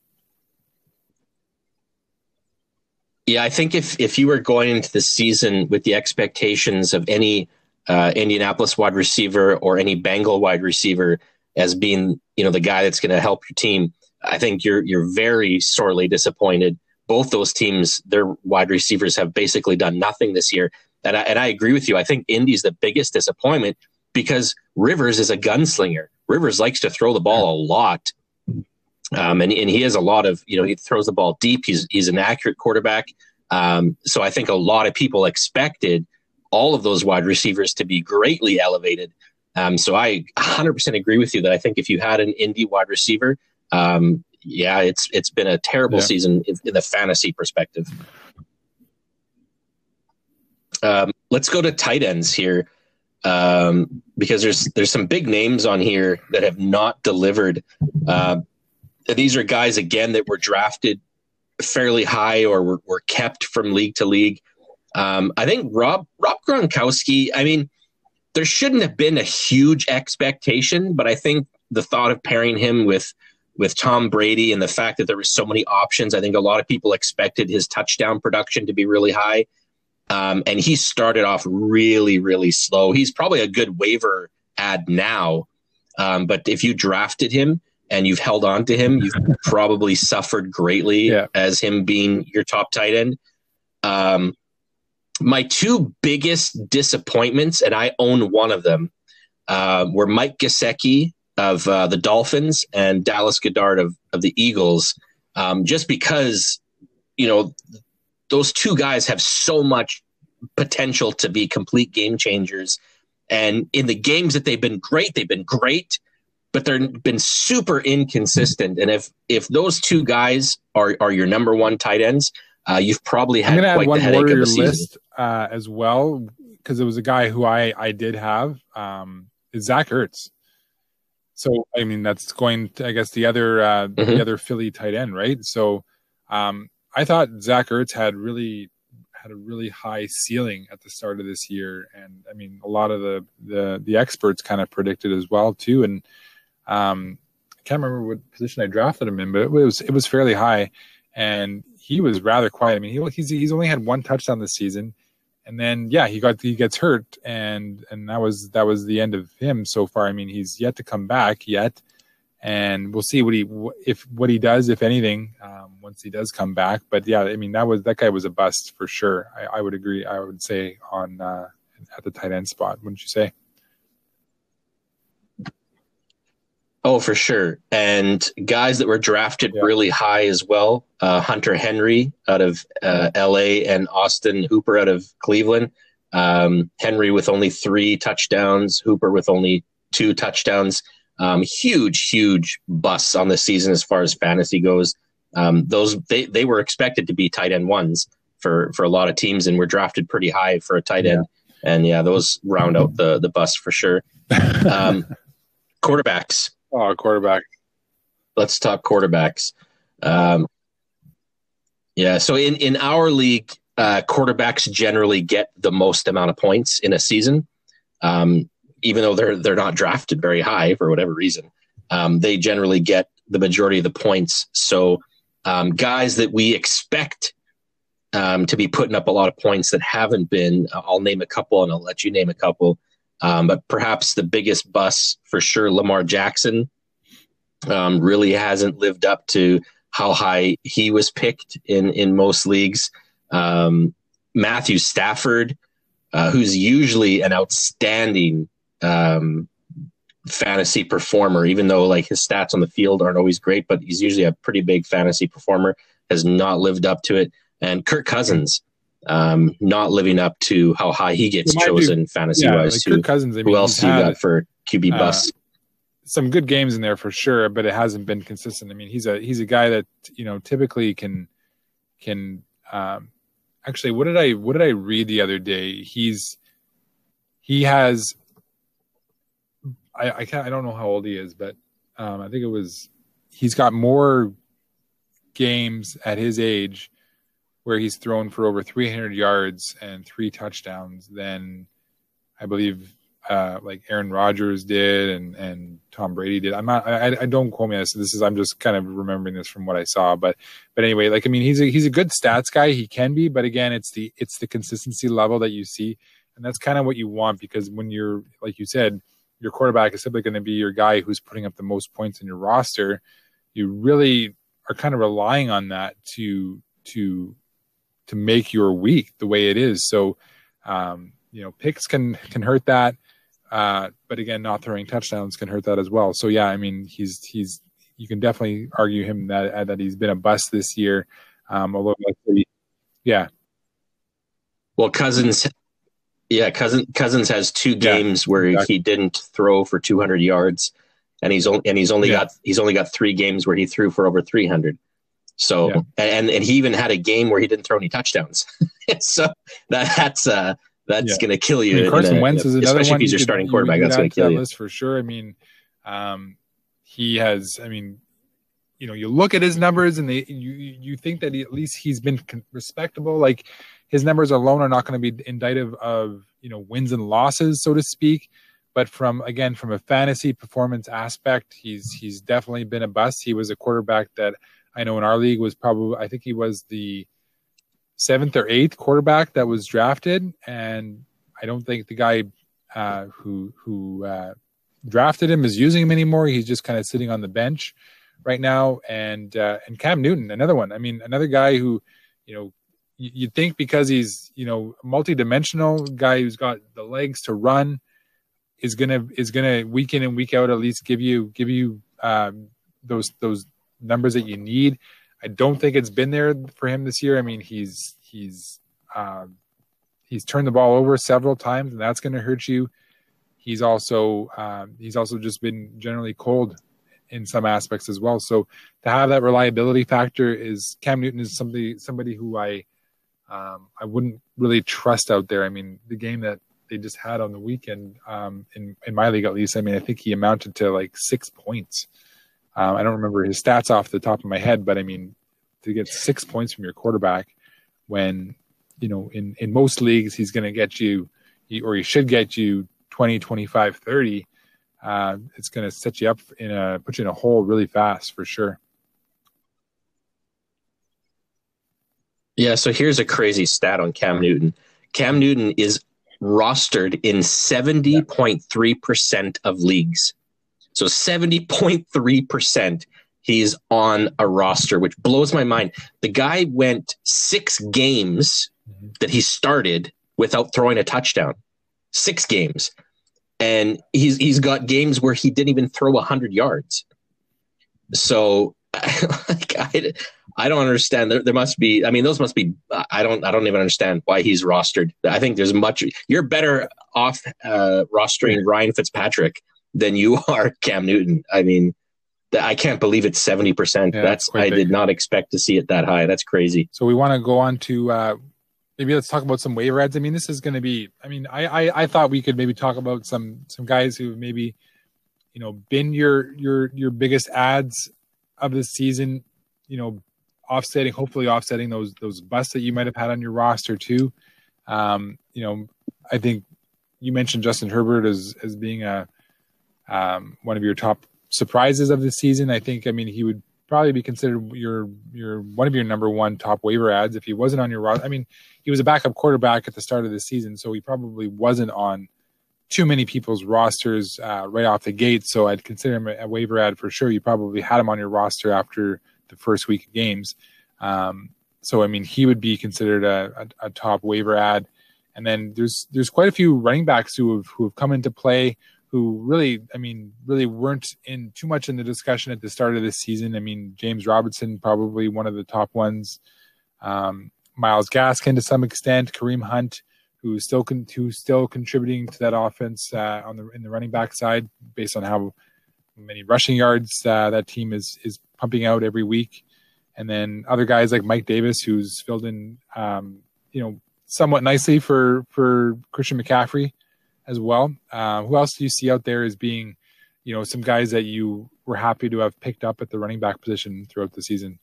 Yeah, I think if if you were going into the season with the expectations of any uh, Indianapolis wide receiver or any Bengal wide receiver as being you know the guy that's going to help your team, I think you're you're very sorely disappointed. Both those teams, their wide receivers have basically done nothing this year. And I, and I agree with you. I think Indy's the biggest disappointment because Rivers is a gunslinger. Rivers likes to throw the ball a lot. Um, and, and he has a lot of, you know, he throws the ball deep. He's, he's an accurate quarterback. Um, so I think a lot of people expected all of those wide receivers to be greatly elevated. Um, so I 100% agree with you that I think if you had an indie wide receiver, um, yeah, it's it's been a terrible yeah. season in, in, the fantasy perspective. Um, let's go to tight ends here um, because there's there's some big names on here that have not delivered. Uh, these are guys again that were drafted fairly high or were, were kept from league to league. Um, I think Rob Rob Gronkowski. I mean, there shouldn't have been a huge expectation, but I think the thought of pairing him with with Tom Brady and the fact that there were so many options, I think a lot of people expected his touchdown production to be really high. Um, and he started off really, really slow. He's probably a good waiver add now, um, but if you drafted him and you've held on to him, you've probably suffered greatly yeah. as him being your top tight end. Um, my two biggest disappointments, and I own one of them, uh, were Mike Gesicki of uh, the Dolphins and Dallas Goedert of, of the Eagles, um, just because, you know, those two guys have so much potential to be complete game changers. And in the games that they've been great, they've been great, but they've been super inconsistent. And if if those two guys are are your number one tight ends, uh, you've probably had I'm quite add one the headache of the season. list uh, as well because it was a guy who I I did have um, is Zach Ertz. So I mean that's going to, I guess the other uh, Mhm. the other Philly tight end, right? So um, I thought Zach Ertz had really had a really high ceiling at the start of this year, and I mean a lot of the the the experts kind of predicted as well too. And um, I can't remember what position I drafted him in, but it was it was fairly high, and he was rather quiet. I mean he he's he's only had one touchdown this season. And then, yeah, he got he gets hurt, and and that was that was the end of him so far. I mean, he's yet to come back yet, and we'll see what he if what he does, if anything, um, once he does come back. But yeah, I mean that was that guy was a bust for sure. I, I would agree. I would say on uh, at the tight end spot, wouldn't you say? Oh, for sure. And guys that were drafted Yeah. really high as well. Uh, Hunter Henry out of uh, LA and Austin Hooper out of Cleveland. Um, Henry with only three touchdowns, Hooper with only two touchdowns. Um, huge, huge busts on the season as far as fantasy goes. Um, those they, they were expected to be tight end ones for, for a lot of teams and were drafted pretty high for a tight end. And yeah, those round out the the bust for sure. Um, quarterbacks Oh, quarterback. let's talk quarterbacks. Um, yeah, so in in our league, uh, quarterbacks generally get the most amount of points in a season, um, even though they're they're not drafted very high for whatever reason. Um, they generally get the majority of the points. So um, guys that we expect um, to be putting up a lot of points that haven't been, I'll name a couple and I'll let you name a couple. Um, but perhaps the biggest bust for sure, Lamar Jackson um, really hasn't lived up to how high he was picked in in most leagues. Um, Matthew Stafford, uh, who's usually an outstanding um, fantasy performer, even though like his stats on the field aren't always great, but he's usually a pretty big fantasy performer. Has not lived up to it, and Kirk Cousins. Um, not living up to how high he gets chosen fantasy Yeah, wise like too. Cousins. I mean, Who else you got for QB uh, bus? some good games in there for sure, but it hasn't been consistent. I mean, he's a he's a guy that you know typically can can um, actually. What did I what did I read the other day? He's he has. I I can't I don't know how old he is, but um, I think it was he's got more games at his age where he's thrown for over 300 yards and three touchdowns than I believe uh, like Aaron Rodgers did and and Tom Brady did. I'm not. I, I don't quote me on this. This is. I'm just kind of remembering this from what I saw. But but anyway, like I mean, he's a he's a good stats guy. He can be, but again, it's the it's the consistency level that you see, and that's kind of what you want because when you're like you said, your quarterback is simply going to be your guy who's putting up the most points in your roster. You really are kind of relying on that to to to make your week the way it is. So, um, you know, picks can can hurt that. Uh, but again, not throwing touchdowns can hurt that as well. So yeah, I mean, he's he's you can definitely argue him that that he's been a bust this year. Um, although, yeah, Well, Cousins, yeah, Cousins Cousins has two Yeah, games where exactly. he didn't throw for 200 yards, and he's only and he's only Yeah. got he's only got three games where he threw for over 300. So Yeah. and and he even had a game where he didn't throw any touchdowns. so that, that's uh that's Yeah. going to kill you. I mean, Carson a- Wentz is another especially one. if he's you your starting quarterback. could That's going to kill you. for sure. I mean, um, he has. I mean, you know, you look at his numbers and they, you you think that he, at least he's been respectable. Like his numbers alone are not going to be indicative of you know wins and losses, so to speak. But from again from a fantasy performance aspect, he's he's definitely been a bust. He was a quarterback that I know in our league was probably I think he was the seventh or eighth quarterback that was drafted, and I don't think the guy uh, who who uh, drafted him is using him anymore. He's just kind of sitting on the bench right now. And uh, and Cam Newton, another one. I mean, another guy who, you know, you, would think because he's you know multi-dimensional guy who's got the legs to run is gonna is gonna week in and week out at least give you give you um, those those numbers that you need. I don't think it's been there for him this year. I mean, he's he's um, he's turned the ball over several times, and that's going to hurt you. He's also um, he's also just been generally cold in some aspects as well. So to have that reliability factor is Cam Newton is somebody somebody who I um, I wouldn't really trust out there. I mean, the game that they just had on the weekend um, in in my league at least. I mean, I think he amounted to like six points. Um, I don't remember his stats off the top of my head, but I mean, to get six points from your quarterback when you know in in most leagues he's going to get you or he should get you 20 25 30 uh, it's going to set you up in a put you in a hole really fast for sure. Yeah so here's a crazy stat on cam newton. Cam newton is rostered in 70.3% of leagues so 70.3% he's on a roster, which blows my mind. The guy went six games mm-hmm. that he started without throwing a touchdown. Six games. And he's he's got games where he didn't even throw hundred yards. So like, I, I don't understand. There, there must be. I mean, those must be. I don't. I don't even understand why he's rostered. I think there's much. You're better off uh, rostering Ryan Fitzpatrick than you are Cam Newton. I mean, I can't believe it's 70%. Yeah, That's I big. did not expect to see it that high. That's crazy. So we want to go on to uh, maybe let's talk about some waiver adds. I mean, this is going to be I mean, I, I I thought we could maybe talk about some some guys who maybe you know been your your your biggest adds of the season, you know, offsetting hopefully offsetting those those busts that you might have had on your roster too. Um, you know, I think you mentioned Justin Herbert as as being a um, one of your top surprises of the season. I think, I mean, he would probably be considered your your one of your number one top waiver adds if he wasn't on your roster. I mean, he was a backup quarterback at the start of the season, so he probably wasn't on too many people's rosters uh, right off the gate. So I'd consider him a, waiver add for sure. You probably had him on your roster after the first week of games. Um, so I mean, he would be considered a, a, a top waiver add. And then there's there's quite a few running backs who have who have come into play who really, I mean, really weren't in too much in the discussion at the start of this season. I mean, James Robinson, probably one of the top ones. Um, Myles Gaskin to some extent, Kareem Hunt, who's still con- who's still contributing to that offense uh, on the in the running back side, based on how many rushing yards uh, that team is is pumping out every week. And then other guys like Mike Davis, who's filled in, um, you know, somewhat nicely for for Christian McCaffrey as well. Uh, who else do you see out there as being, you know, some guys that you were happy to have picked up at the running back position throughout the season?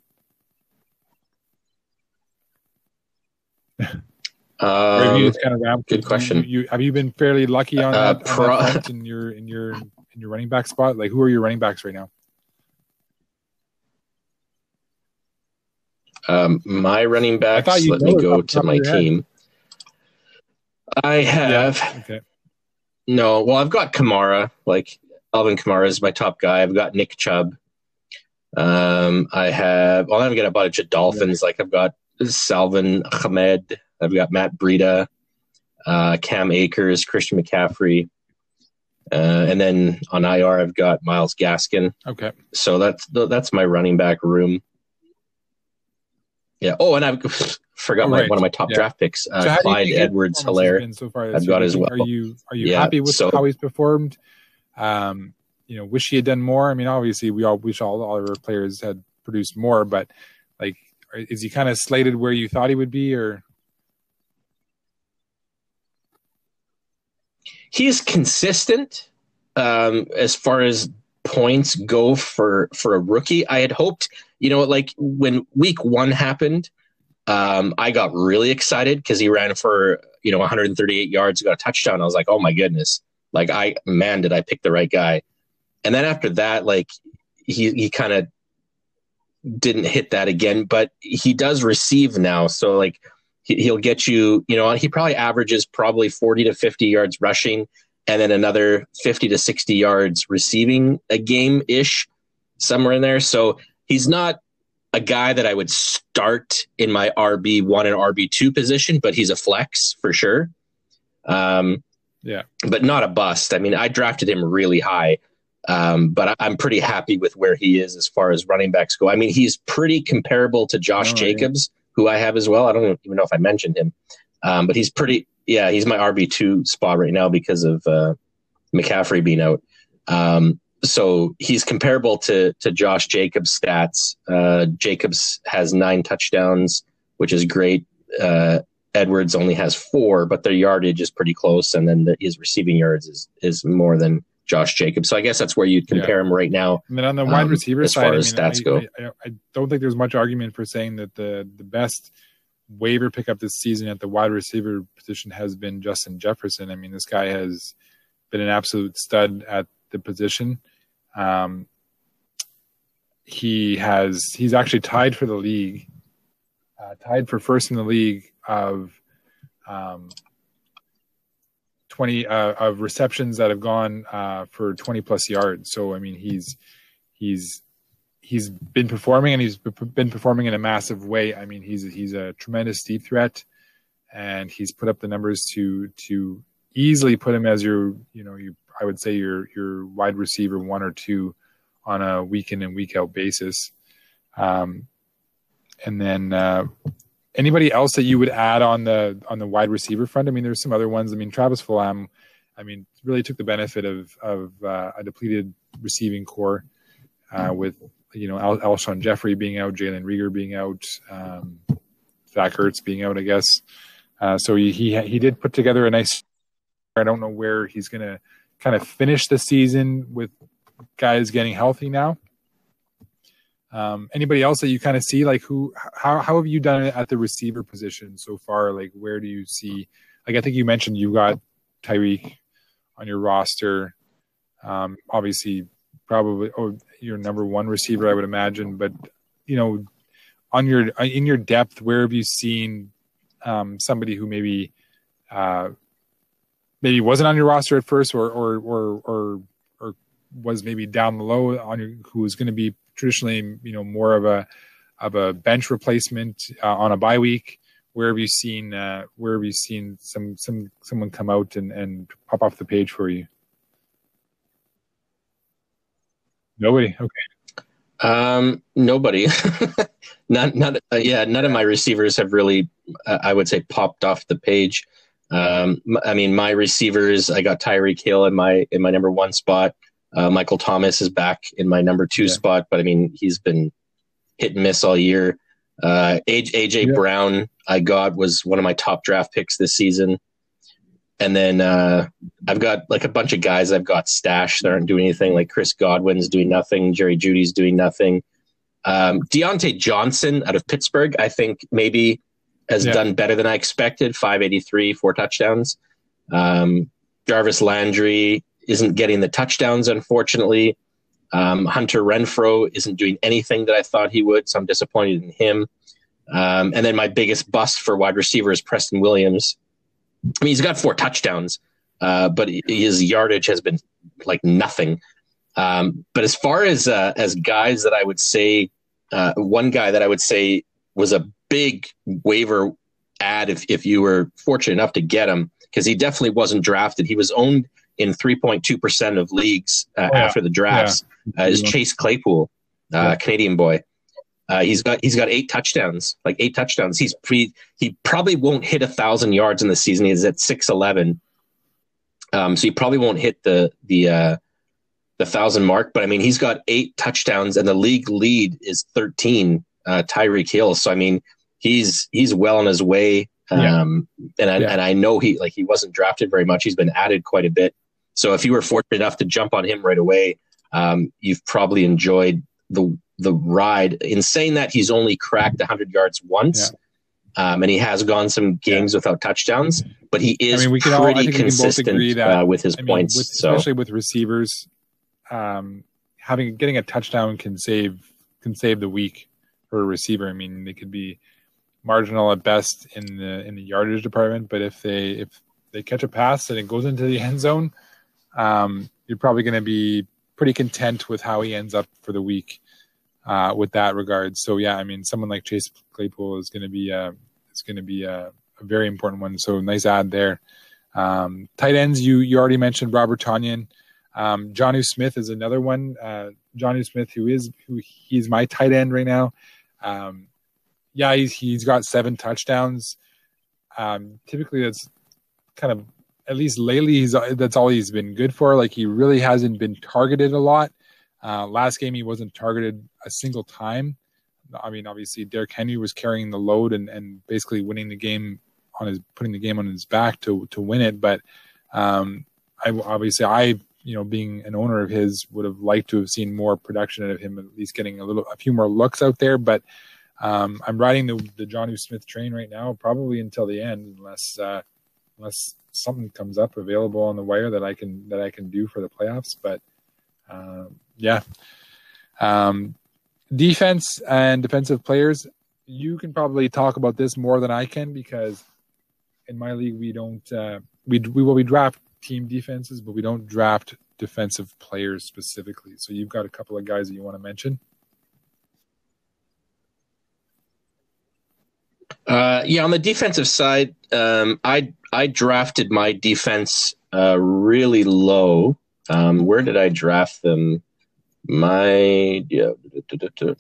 Um, you kind of good question. You, you, have you been fairly lucky on, uh, that, pro- on that in your in your in your running back spot? Like, who are your running backs right now? Um, my running backs. Let me go to my team. I have. Yeah. Okay. No, well, I've got Kamara. Like Alvin Kamara is my top guy. I've got Nick Chubb. Um, I have. Well, I've got a bunch of Dolphins. Yeah. Like I've got Salvon Ahmed. I've got Matt Breida, uh, Cam Akers, Christian McCaffrey. Uh, and then on IR, I've got Myles Gaskin. Okay. So that's that's my running back room. Yeah. Oh, and I've forgot oh, my, one of my top yeah. draft picks, uh, so Clyde Edwards Helaire. So far I've got as well. Are you are you yeah, happy with so, how he's performed? Um, you know, wish he had done more. I mean, obviously, we all wish all, all our players had produced more, but like, is he kind of slated where you thought he would be, or? He's consistent um, as far as points go for for a rookie. I had hoped, you know, like when week one happened, um, I got really excited because he ran for you know 138 yards, got a touchdown. I was like, oh my goodness, like I man, did I pick the right guy? And then after that, like he he kind of didn't hit that again, but he does receive now. So like he'll get you, you know, he probably averages probably 40 to 50 yards rushing and then another 50 to 60 yards receiving a game ish somewhere in there. So he's not a guy that I would start in my RB one and RB two position, but he's a flex for sure. Um, yeah, but not a bust. I mean, I drafted him really high, um, but I'm pretty happy with where he is as far as running backs go. I mean, he's pretty comparable to Josh oh, Jacobs, yeah. who I have as well. I don't even know if I mentioned him, um, but he's pretty. Yeah, he's my RB two spot right now because of uh, McCaffrey being out. Um, so he's comparable to to Josh Jacobs' stats. Uh, Jacobs has nine touchdowns, which is great. Uh, Edwards only has four, but their yardage is pretty close, and then the, his receiving yards is is more than Josh Jacobs. So I guess that's where you'd compare yeah. him right now. I mean, on the wide um, receiver as side, far as I mean, stats I, go, I, I, don't think there's much argument for saying that the the best waiver pickup this season at the wide receiver position has been Justin Jefferson. I mean, this guy has been an absolute stud at the position. Um, he has he's actually tied for the league, uh, tied for first in the league of um, twenty uh, of receptions that have gone uh, for twenty plus yards. So I mean he's he's he's been performing and he's been performing in a massive way. I mean he's he's a tremendous deep threat, and he's put up the numbers to to easily put him as your you know you I would say your your wide receiver one or two on a week in and week out basis. Um, and then uh, anybody else that you would add on the on the wide receiver front? I mean, there's some other ones. I mean, Travis Fulgham, I mean, really took the benefit of of uh, a depleted receiving corps uh, with you know Al- Alshon Jeffery being out, Jalen Reagor being out, um, Zach Ertz being out, I guess. Uh, so he, he he did put together a nice. I don't know where he's going to kind of finish the season with guys getting healthy now. Um, anybody else that you kind of see, like who, how, how have you done it at the receiver position so far? Like, where do you see, like, I think you mentioned you got Tyreek on your roster. Um, obviously, probably oh, your number one receiver, I would imagine. But you know, on your in your depth, where have you seen um, somebody who maybe uh, maybe wasn't on your roster at first, or or or or, or was maybe down the low on your, who was going to be traditionally, you know, more of a of a bench replacement uh, on a bye week. Where have you seen uh, where have you seen some some someone come out and, and pop off the page for you? Nobody. Okay. Um, nobody. not not uh, yeah. None of my receivers have really, uh, I would say, popped off the page. Um, I mean, my receivers, I got Tyreek Hill in my in my number one spot. Uh, Michael Thomas is back in my number two yeah. spot, but I mean, he's been hit and miss all year. Uh, AJ yeah. Brown, I got was one of my top draft picks this season. And then uh, I've got like a bunch of guys I've got stashed that aren't doing anything. Like Chris Godwin's doing nothing. Jerry Jeudy's doing nothing. Um, Diontae Johnson out of Pittsburgh, I think maybe has yeah. done better than I expected. 583, four touchdowns. Um, Jarvis Landry isn't getting the touchdowns, unfortunately. Um, Hunter Renfrow isn't doing anything that I thought he would, so I'm disappointed in him. Um, and then my biggest bust for wide receiver is Preston Williams. I mean, he's got four touchdowns, uh, but his yardage has been like nothing. Um, but as far as uh, as guys that I would say, uh, one guy that I would say was a big waiver add if, if you were fortunate enough to get him because he definitely wasn't drafted. He was owned in 3.2% of leagues uh, oh, after the drafts. Yeah. Uh, is Chase Claypool, uh, yeah. Canadian boy. Uh, he's got he's got eight touchdowns, like eight touchdowns. He's pre, he probably won't hit a thousand yards in the season. He's at six eleven, um, so he probably won't hit the the uh, the thousand mark. But I mean, he's got eight touchdowns, and the league lead is thirteen. Uh, Tyreek Hill. So I mean, he's he's well on his way. Um, yeah. and I, yeah. and I know he like he wasn't drafted very much. He's been added quite a bit. So if you were fortunate enough to jump on him right away, um, you've probably enjoyed the the ride. In saying that, he's only cracked 100 yards once. Um, and he has gone some games yeah. without touchdowns, but he is I mean, we can pretty all, consistent that, uh, with his I mean, points. With, so. Especially with receivers, um, having getting a touchdown can save can save the week for a receiver. I mean, they could be marginal at best in the in the yardage department, but if they if they catch a pass and it goes into the end zone, um, you're probably going to be pretty content with how he ends up for the week uh, with that regard. So yeah, I mean, someone like Chase Claypool is going to be uh, is going to be a, a, very important one. So nice add there. Um, tight ends, you you already mentioned Robert Tonyan. Um, Jonnu Smith is another one. Uh, Jonnu Smith, who is who he's my tight end right now. Um, yeah, he's he's got seven touchdowns. Um, typically, that's kind of at least lately. He's that's all he's been good for. Like he really hasn't been targeted a lot. Uh, last game he wasn't targeted a single time. I mean, obviously Derrick Henry was carrying the load and, and basically winning the game on his putting the game on his back to to win it. But um, I obviously I you know being an owner of his would have liked to have seen more production out of him, at least getting a little a few more looks out there. But um, I'm riding the the Jonnu Smith train right now, probably until the end, unless uh, unless something comes up available on the wire that I can that I can do for the playoffs. But uh, yeah, um, defense and defensive players. You can probably talk about this more than I can because in my league we don't uh, we we will we draft team defenses, but we don't draft defensive players specifically. So you've got a couple of guys that you want to mention. Uh, yeah, on the defensive side, um, I I drafted my defense uh, really low. Um, where did I draft them? My yeah,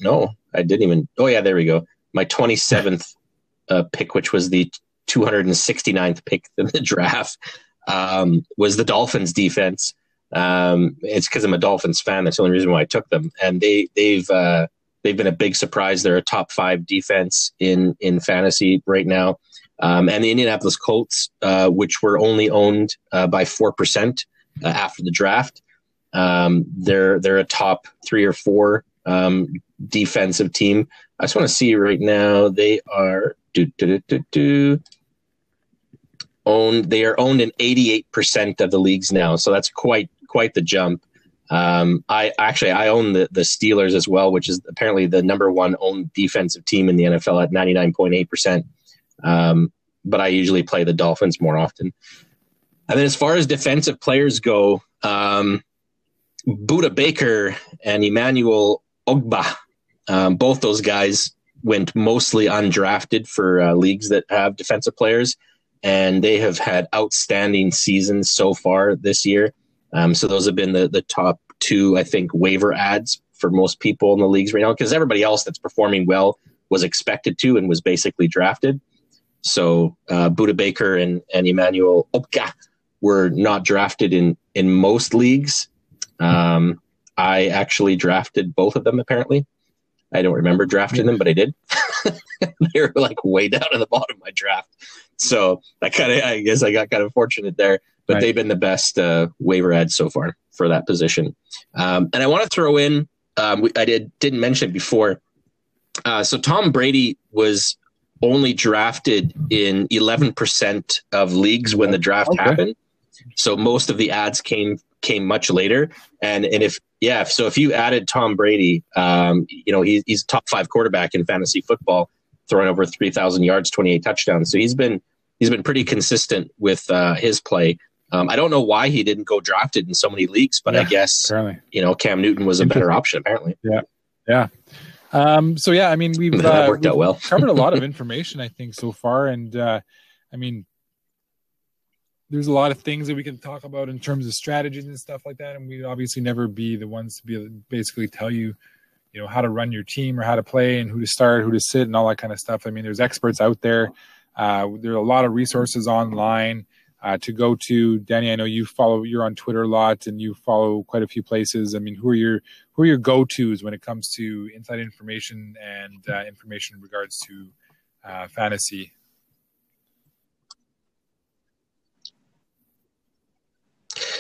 no, I didn't even. Oh yeah, there we go. My twenty seventh uh, pick, which was the 269th pick in the draft, um, was the Dolphins defense. Um, it's because I'm a Dolphins fan. That's the only reason why I took them. And they they've uh, they've been a big surprise. They're a top five defense in in fantasy right now. Um, and the Indianapolis Colts, uh, which were only owned uh, by four percent uh, after the draft, um, they're they're a top three or four um, defensive team. I just want to see right now. They are do, do, do, do, owned. They are owned in eighty eight percent of the leagues now. So that's quite quite the jump. Um, I actually I own the the Steelers as well, which is apparently the number one owned defensive team in the NFL at ninety nine point eight percent. Um, but I usually play the Dolphins more often. And then as far as defensive players go, um, Budda Baker and Emmanuel Ogbah, um, both those guys went mostly undrafted for uh, leagues that have defensive players, and they have had outstanding seasons so far this year. Um, so those have been the the top two, I think, waiver adds for most people in the leagues right now because everybody else that's performing well was expected to and was basically drafted. So uh, Budda Baker and, and Emmanuel Ogbah were not drafted in in most leagues. Um, I actually drafted both of them. Apparently, I don't remember drafting them, but I did. they were like way down at the bottom of my draft, so I kind of I guess I got kind of fortunate there but right. they've been the best uh, waiver adds so far for that position. Um, and I want to throw in, um, we, I did didn't mention it before. Uh, so Tom Brady was only drafted in 11% of leagues when the draft okay. happened. So most of the adds came came much later. And and if yeah, so if you added Tom Brady, um, you know he's he's top five quarterback in fantasy football, throwing over 3,000 yards, 28 touchdowns. So he's been he's been pretty consistent with uh, his play. Um, I don't know why he didn't go drafted in so many leagues, but yeah, I guess apparently. you know Cam Newton was a better option apparently. Yeah, yeah. Um, so yeah, I mean we've uh, worked we've out well. covered a lot of information I think so far, and uh, I mean there's a lot of things that we can talk about in terms of strategies and stuff like that, and we'd obviously never be the ones to be basically tell you you know how to run your team or how to play and who to start, who to sit, and all that kind of stuff. I mean, there's experts out there. Uh, there are a lot of resources online uh, to go to. Danny, I know you follow. You're on Twitter a lot, and you follow quite a few places. I mean, who are your who are your go tos when it comes to inside information and uh, information in regards to uh, fantasy?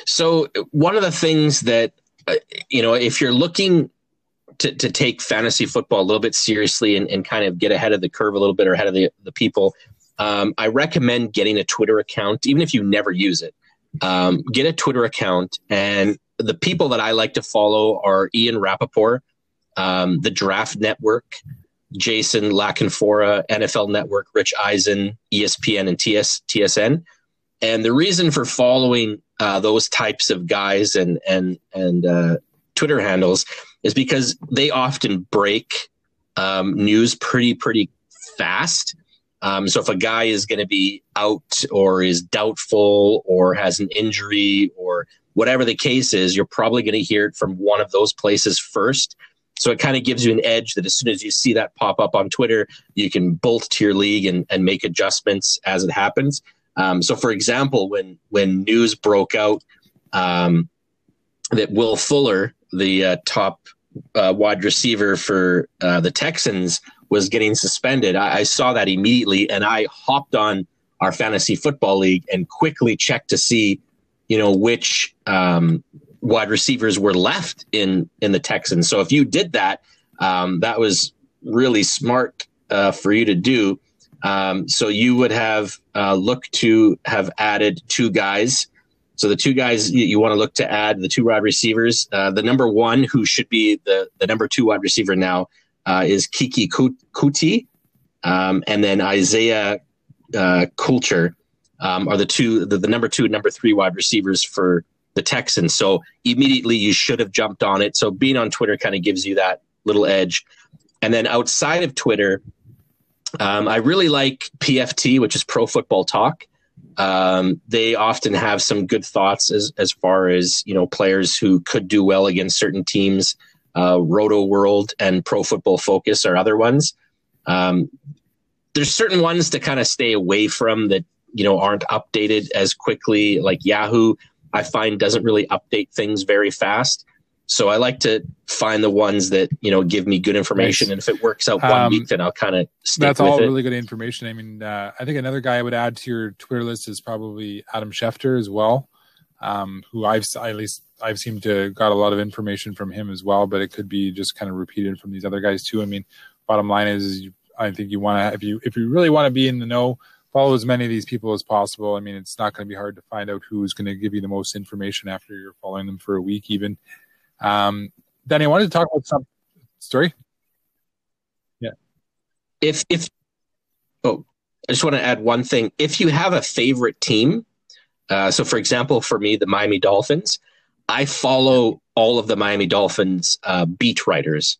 So one of the things that uh, you know, if you're looking to, to take fantasy football a little bit seriously and, and kind of get ahead of the curve a little bit or ahead of the, the people, um, I recommend getting a Twitter account, even if you never use it. Um, get a Twitter account. And the people that I like to follow are Ian Rapoport, um, the Draft Network, Jason La Canfora, NFL Network, Rich Eisen, ESPN, and TS, TSN. And the reason for following uh, those types of guys and and and uh, Twitter handles is because they often break um, news pretty pretty fast. Um, so if a guy is going to be out or is doubtful or has an injury or whatever the case is, you're probably going to hear it from one of those places first. So it kind of gives you an edge that as soon as you see that pop up on Twitter, you can bolt to your league and, and make adjustments as it happens. Um, so, for example, when when news broke out um, that Will Fuller, the uh, top uh, wide receiver for uh, the Texans, was getting suspended, I, I, saw that immediately, and I hopped on our fantasy football league and quickly checked to see, you know, which um, wide receivers were left in in the Texans. So if you did that, um, that was really smart uh, for you to do. Um, so you would have uh, looked to have added two guys. So the two guys you, you want to look to add the two wide receivers. Uh, the number one, who should be the the number two wide receiver now, uh, is Keke Coutee, um, and then Isaiah uh, Coulter um, are the two the, the number two and number three wide receivers for the Texans. So immediately you should have jumped on it. So being on Twitter kind of gives you that little edge. And then outside of Twitter, um, I really like PFT, which is Pro Football Talk. Um, they often have some good thoughts as as far as you know players who could do well against certain teams. Uh, Roto World and Pro Football Focus are other ones. Um, there's certain ones to kind of stay away from that you know aren't updated as quickly. Like Yahoo, I find doesn't really update things very fast. So I like to find the ones that you know give me good information, nice. and if it works out one um, week, then I'll kind of stick. That's all it. really good information. I mean, uh, I think another guy I would add to your Twitter list is probably Adam Schefter as well, um, who I've at least I've seemed to got a lot of information from him as well. But it could be just kind of repeated from these other guys too. I mean, bottom line is, you, I think you want to if you if you really want to be in the know, follow as many of these people as possible. I mean, it's not going to be hard to find out who's going to give you the most information after you're following them for a week, even. Um, Danny, I wanted to talk about some story. Yeah. If if oh, I just want to add one thing. If you have a favorite team, uh, so for example, for me, the Miami Dolphins, I follow all of the Miami Dolphins uh, beat writers.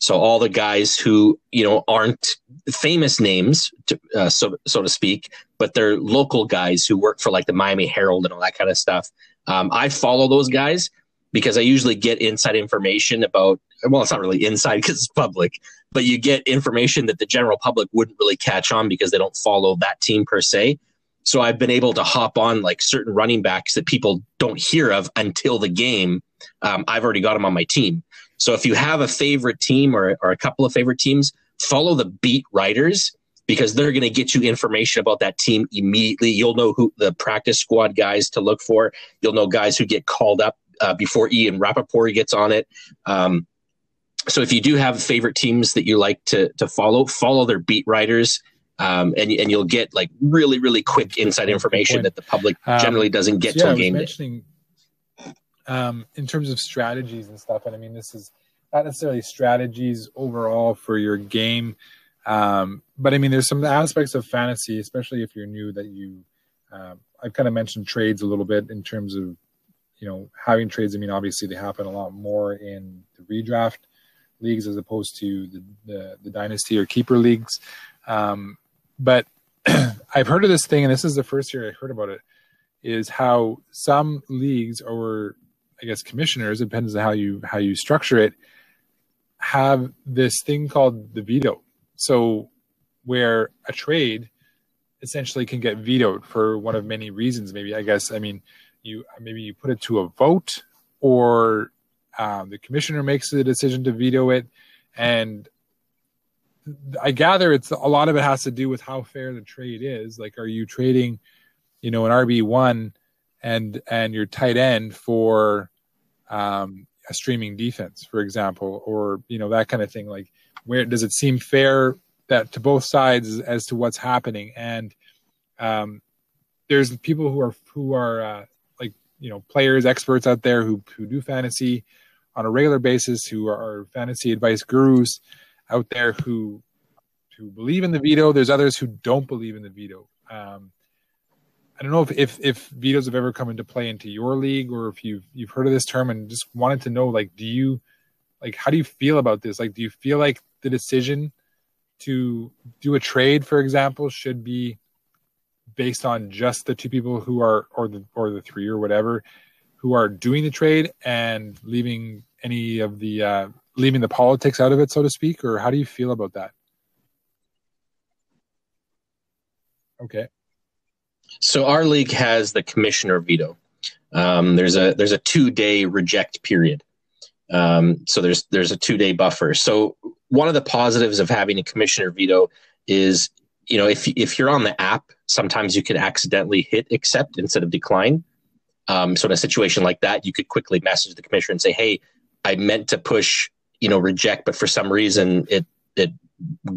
So all the guys who you know aren't famous names, to, uh, so so to speak, but they're local guys who work for like the Miami Herald and all that kind of stuff. Um, I follow those guys because I usually get inside information about, well, it's not really inside because it's public, but you get information that the general public wouldn't really catch on because they don't follow that team per se. So I've been able to hop on like certain running backs that people don't hear of until the game. Um, I've already got them on my team. So if you have a favorite team or, or a couple of favorite teams, follow the beat writers because they're going to get you information about that team immediately. You'll know who the practice squad guys to look for. You'll know guys who get called up uh, before Ian Rapoport gets on it. Um, so if you do have favorite teams that you like to to follow, follow their beat writers. Um, and and you'll get like really really quick inside information that the public um, generally doesn't get so yeah, till game mentioning, Um, in terms of strategies and stuff, and I mean this is not necessarily strategies overall for your game, um, but I mean there's some aspects of fantasy, especially if you're new, that you. Uh, I've kind of mentioned trades a little bit in terms of you know, having trades, I mean, obviously they happen a lot more in the redraft leagues as opposed to the, the, the dynasty or keeper leagues. Um, but I've heard of this thing, and this is the first year I heard about it, is how some leagues or I guess commissioners, depends on how you how you structure it, have this thing called the veto. So where a trade essentially can get vetoed for one of many reasons. Maybe I guess I mean you maybe you put it to a vote or um, the commissioner makes the decision to veto it and i gather it's a lot of it has to do with how fair the trade is like are you trading you know an rb1 and and your tight end for um, a streaming defense, for example, or you know that kind of thing. Like, where does it seem fair that to both sides as to what's happening? And um, there's people who are who are uh, like you know players, experts out there who who do fantasy on a regular basis, who are fantasy advice gurus out there who who believe in the veto. There's others who don't believe in the veto. Um, I don't know if, if if vetoes have ever come into play into your league or if you've you've heard of this term and just wanted to know like do you like how do you feel about this? Like do you feel like the decision to do a trade, for example, should be based on just the two people who are or the or the three or whatever who are doing the trade and leaving any of the uh, leaving the politics out of it, so to speak, or how do you feel about that? Okay. So our league has the commissioner veto. Um, there's a there's a two day reject period. Um, so there's there's a two day buffer. So one of the positives of having a commissioner veto is you know if if you're on the app, sometimes you can accidentally hit accept instead of decline. Um, so in a situation like that, you could quickly message the commissioner and say, "Hey, I meant to push you know reject, but for some reason it it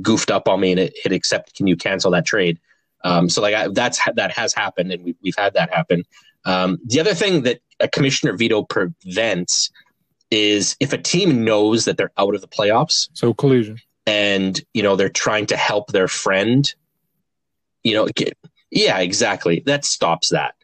goofed up on me and it hit accept. Can you cancel that trade?" Um, so like I, that's that has happened, and we, we've had that happen. Um, the other thing that a commissioner veto prevents is if a team knows that they're out of the playoffs. So collusion, and you know they're trying to help their friend. You know, get, yeah, exactly. That stops that.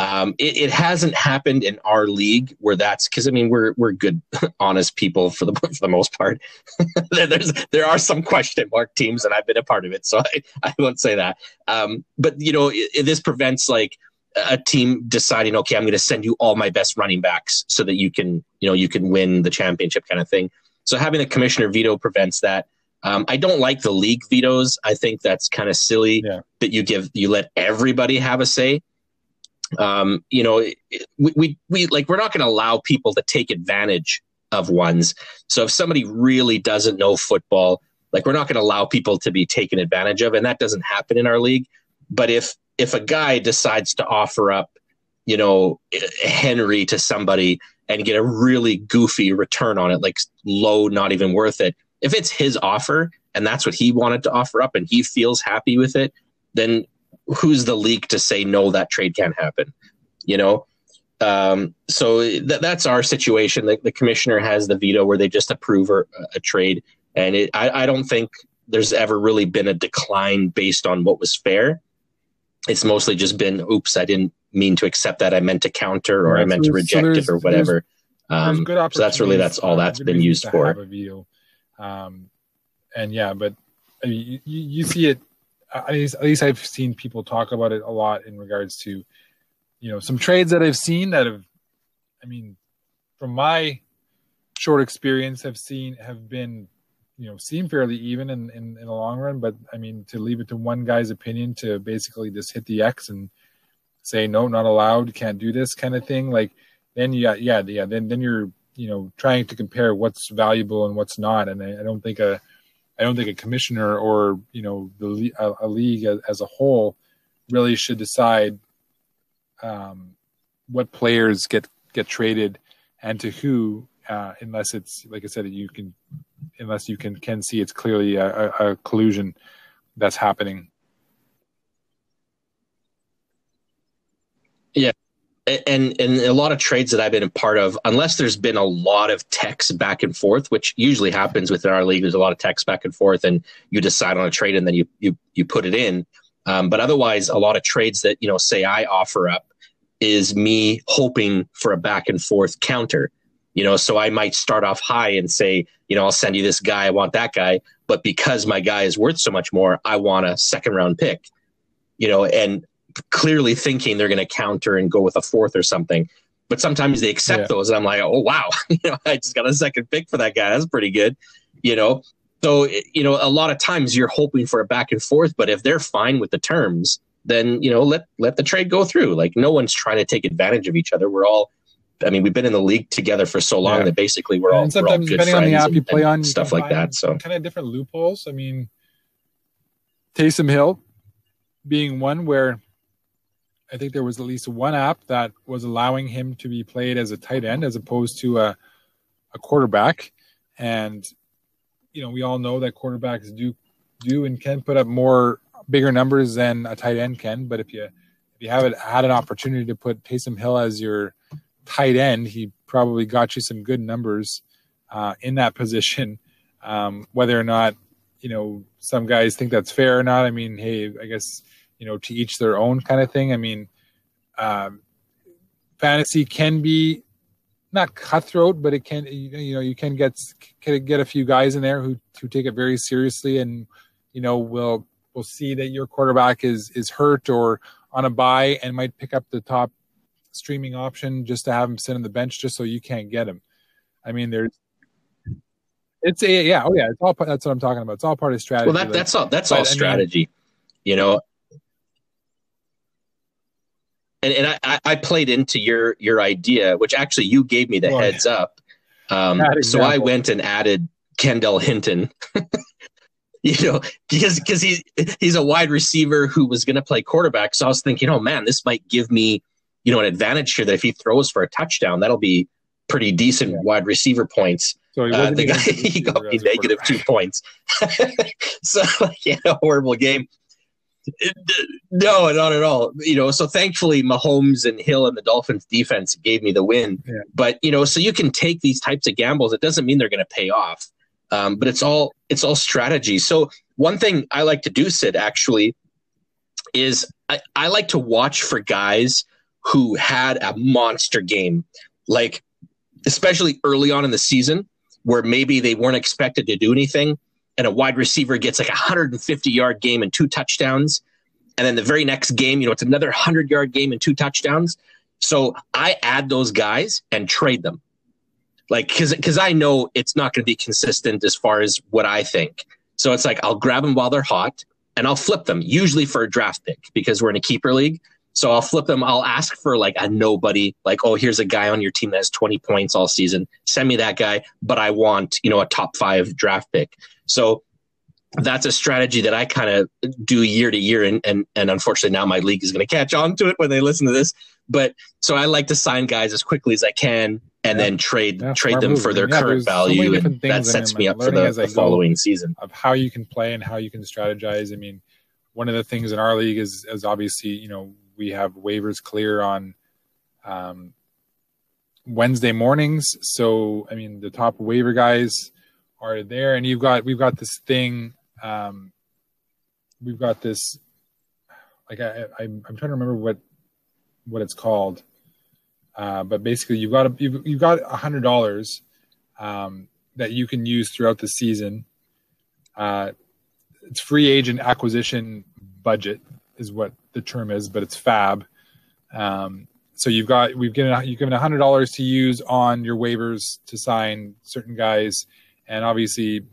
Um, it, it, hasn't happened in our league where that's because I mean we're we're good, honest people for the for the most part. There's there are some question mark teams, and I've been a part of it, so I, I won't say that. Um, but you know, it, this prevents like a team deciding, okay, I'm going to send you all my best running backs so that you can you know you can win the championship kind of thing. So having a commissioner veto prevents that. Um, I don't like the league vetoes. I think that's kind of silly yeah. that you give you let everybody have a say um, you know, we, we, we like, we're not going to allow people to take advantage of ones. So if somebody really doesn't know football, like we're not going to allow people to be taken advantage of. And that doesn't happen in our league. But if, if a guy decides to offer up, you know, Henry to somebody and get a really goofy return on it, like low, not even worth it. If it's his offer and that's what he wanted to offer up and he feels happy with it, then who's the leak to say no that trade can't happen you know? Um, so th- that's our situation. The, the, commissioner has the veto where they just approve a, a trade. And it, I, I don't think there's ever really been a decline based on what was fair. It's mostly just been oops i didn't mean to accept that. I meant to counter or i meant to reject so it or whatever. um, so that's really that's all that's been used for. um, and yeah but I mean, you, you see it at least, at least I've seen people talk about it a lot in regards to, you know, some trades that I've seen that have, I mean, from my short experience, have seen have been, you know, seem fairly even in, in, in the long run. But I mean, to leave it to one guy's opinion to basically just hit the X and say no, not allowed, can't do this kind of thing. Like then, yeah, yeah, yeah. Then then you're you know trying to compare what's valuable and what's not, and I, I don't think a I don't think a commissioner or you know the a, a league as, as, a whole really should decide um, what players get get traded and to who, uh, unless it's like I said, you can unless you can can see it's clearly a, a, a collusion that's happening. Yeah, and and a lot of trades that I've been a part of, unless there's been a lot of text back and forth, which usually happens within our league, there's a lot of text back and forth, and you decide on a trade and then you you you put it in. Um, but otherwise, a lot of trades that you know, say I offer up, is me hoping for a back and forth counter. You know, so I might start off high and say, you know, I'll send you this guy, I want that guy, but because my guy is worth so much more, I want a second round pick. You know, and clearly thinking they're going to counter and go with a fourth or something. But sometimes they accept yeah. those, and I'm like, oh wow, you know, I just got a second pick for that guy. That's pretty good, you know. So you know, a lot of times you're hoping for a back and forth, but if they're fine with the terms, then you know, let let the trade go through. Like no one's trying to take advantage of each other. We're all I mean, we've been in the league together for so long yeah. that basically we're all, and we're all depending on the app you play on, stuff like that. So kind of different loopholes. I mean, Taysom Hill being one where I think there was at least one app that was allowing him to be played as a tight end as opposed to a a quarterback, and you know we all know that quarterbacks do do and can put up more bigger numbers than a tight end can. But if you if you haven't had an opportunity to put Taysom Hill as your tight end, he probably got you some good numbers uh, in that position. Um, whether or not you know some guys think that's fair or not, I mean, hey, I guess you know to each their own kind of thing. I mean, um, fantasy can be not cutthroat, but it can you know you can get can get a few guys in there who who take it very seriously and you know will will see that your quarterback is is hurt or on a bye and might pick up the top streaming option just to have him sit on the bench just so you can't get him. I mean, there's it's a yeah oh yeah it's all that's what I'm talking about. It's all part of strategy. Well, that, that's all that's all strategy. I mean, you know, and, and I, I played into your your idea, which actually you gave me the well, heads up. Um, so I went and added Kendall Hinton. you know, because because he's he's a wide receiver who was going to play quarterback. So I was thinking, oh man, this might give me you know an advantage here that if he throws for a touchdown, that'll be pretty decent yeah. wide receiver points. So he, uh, the guy he got me negative two points. so yeah, a horrible game. No, not at all. You know, so thankfully Mahomes and Hill and the Dolphins defense gave me the win. Yeah. But you know, so you can take these types of gambles. It doesn't mean they're going to pay off, um, but it's all it's all strategy. So one thing I like to do, Sid, actually, is I, I like to watch for guys who had a monster game, like especially early on in the season, where maybe they weren't expected to do anything and a wide receiver gets like a 150 yard game and two touchdowns. And then the very next game, you know, it's another 100 yard game and two touchdowns. So I add those guys and trade them. Like, cause, cause I know it's not going to be consistent as far as what I think. So it's like, I'll grab them while they're hot and I'll flip them usually for a draft pick because we're in a keeper league. So I'll flip them. I'll ask for like a nobody, like, oh, here's a guy on your team that has 20 points all season. Send me that guy, but I want, you know, a top five draft pick. So that's a strategy that I kind of do year to year. And, and, and unfortunately now my league is going to catch on to it when they listen to this. But so I like to sign guys as quickly as I can and yeah. then trade yeah, trade them for their yeah, current value. So and that sets me up for the, the following season of how you can play and how you can strategize. I mean, one of the things in our league is, is obviously, you know, we have waivers clear on um, Wednesday mornings. So, I mean, the top waiver guys are there, and you've got we've got this thing. Um, we've got this. Like I, I, am trying to remember what what it's called, uh, but basically you've got a, you've, you've got a hundred dollars um, that you can use throughout the season. Uh, it's free agent acquisition budget is what the term is, but it's fab. Um, so you've got we've given you've given a hundred dollars to use on your waivers to sign certain guys, and obviously,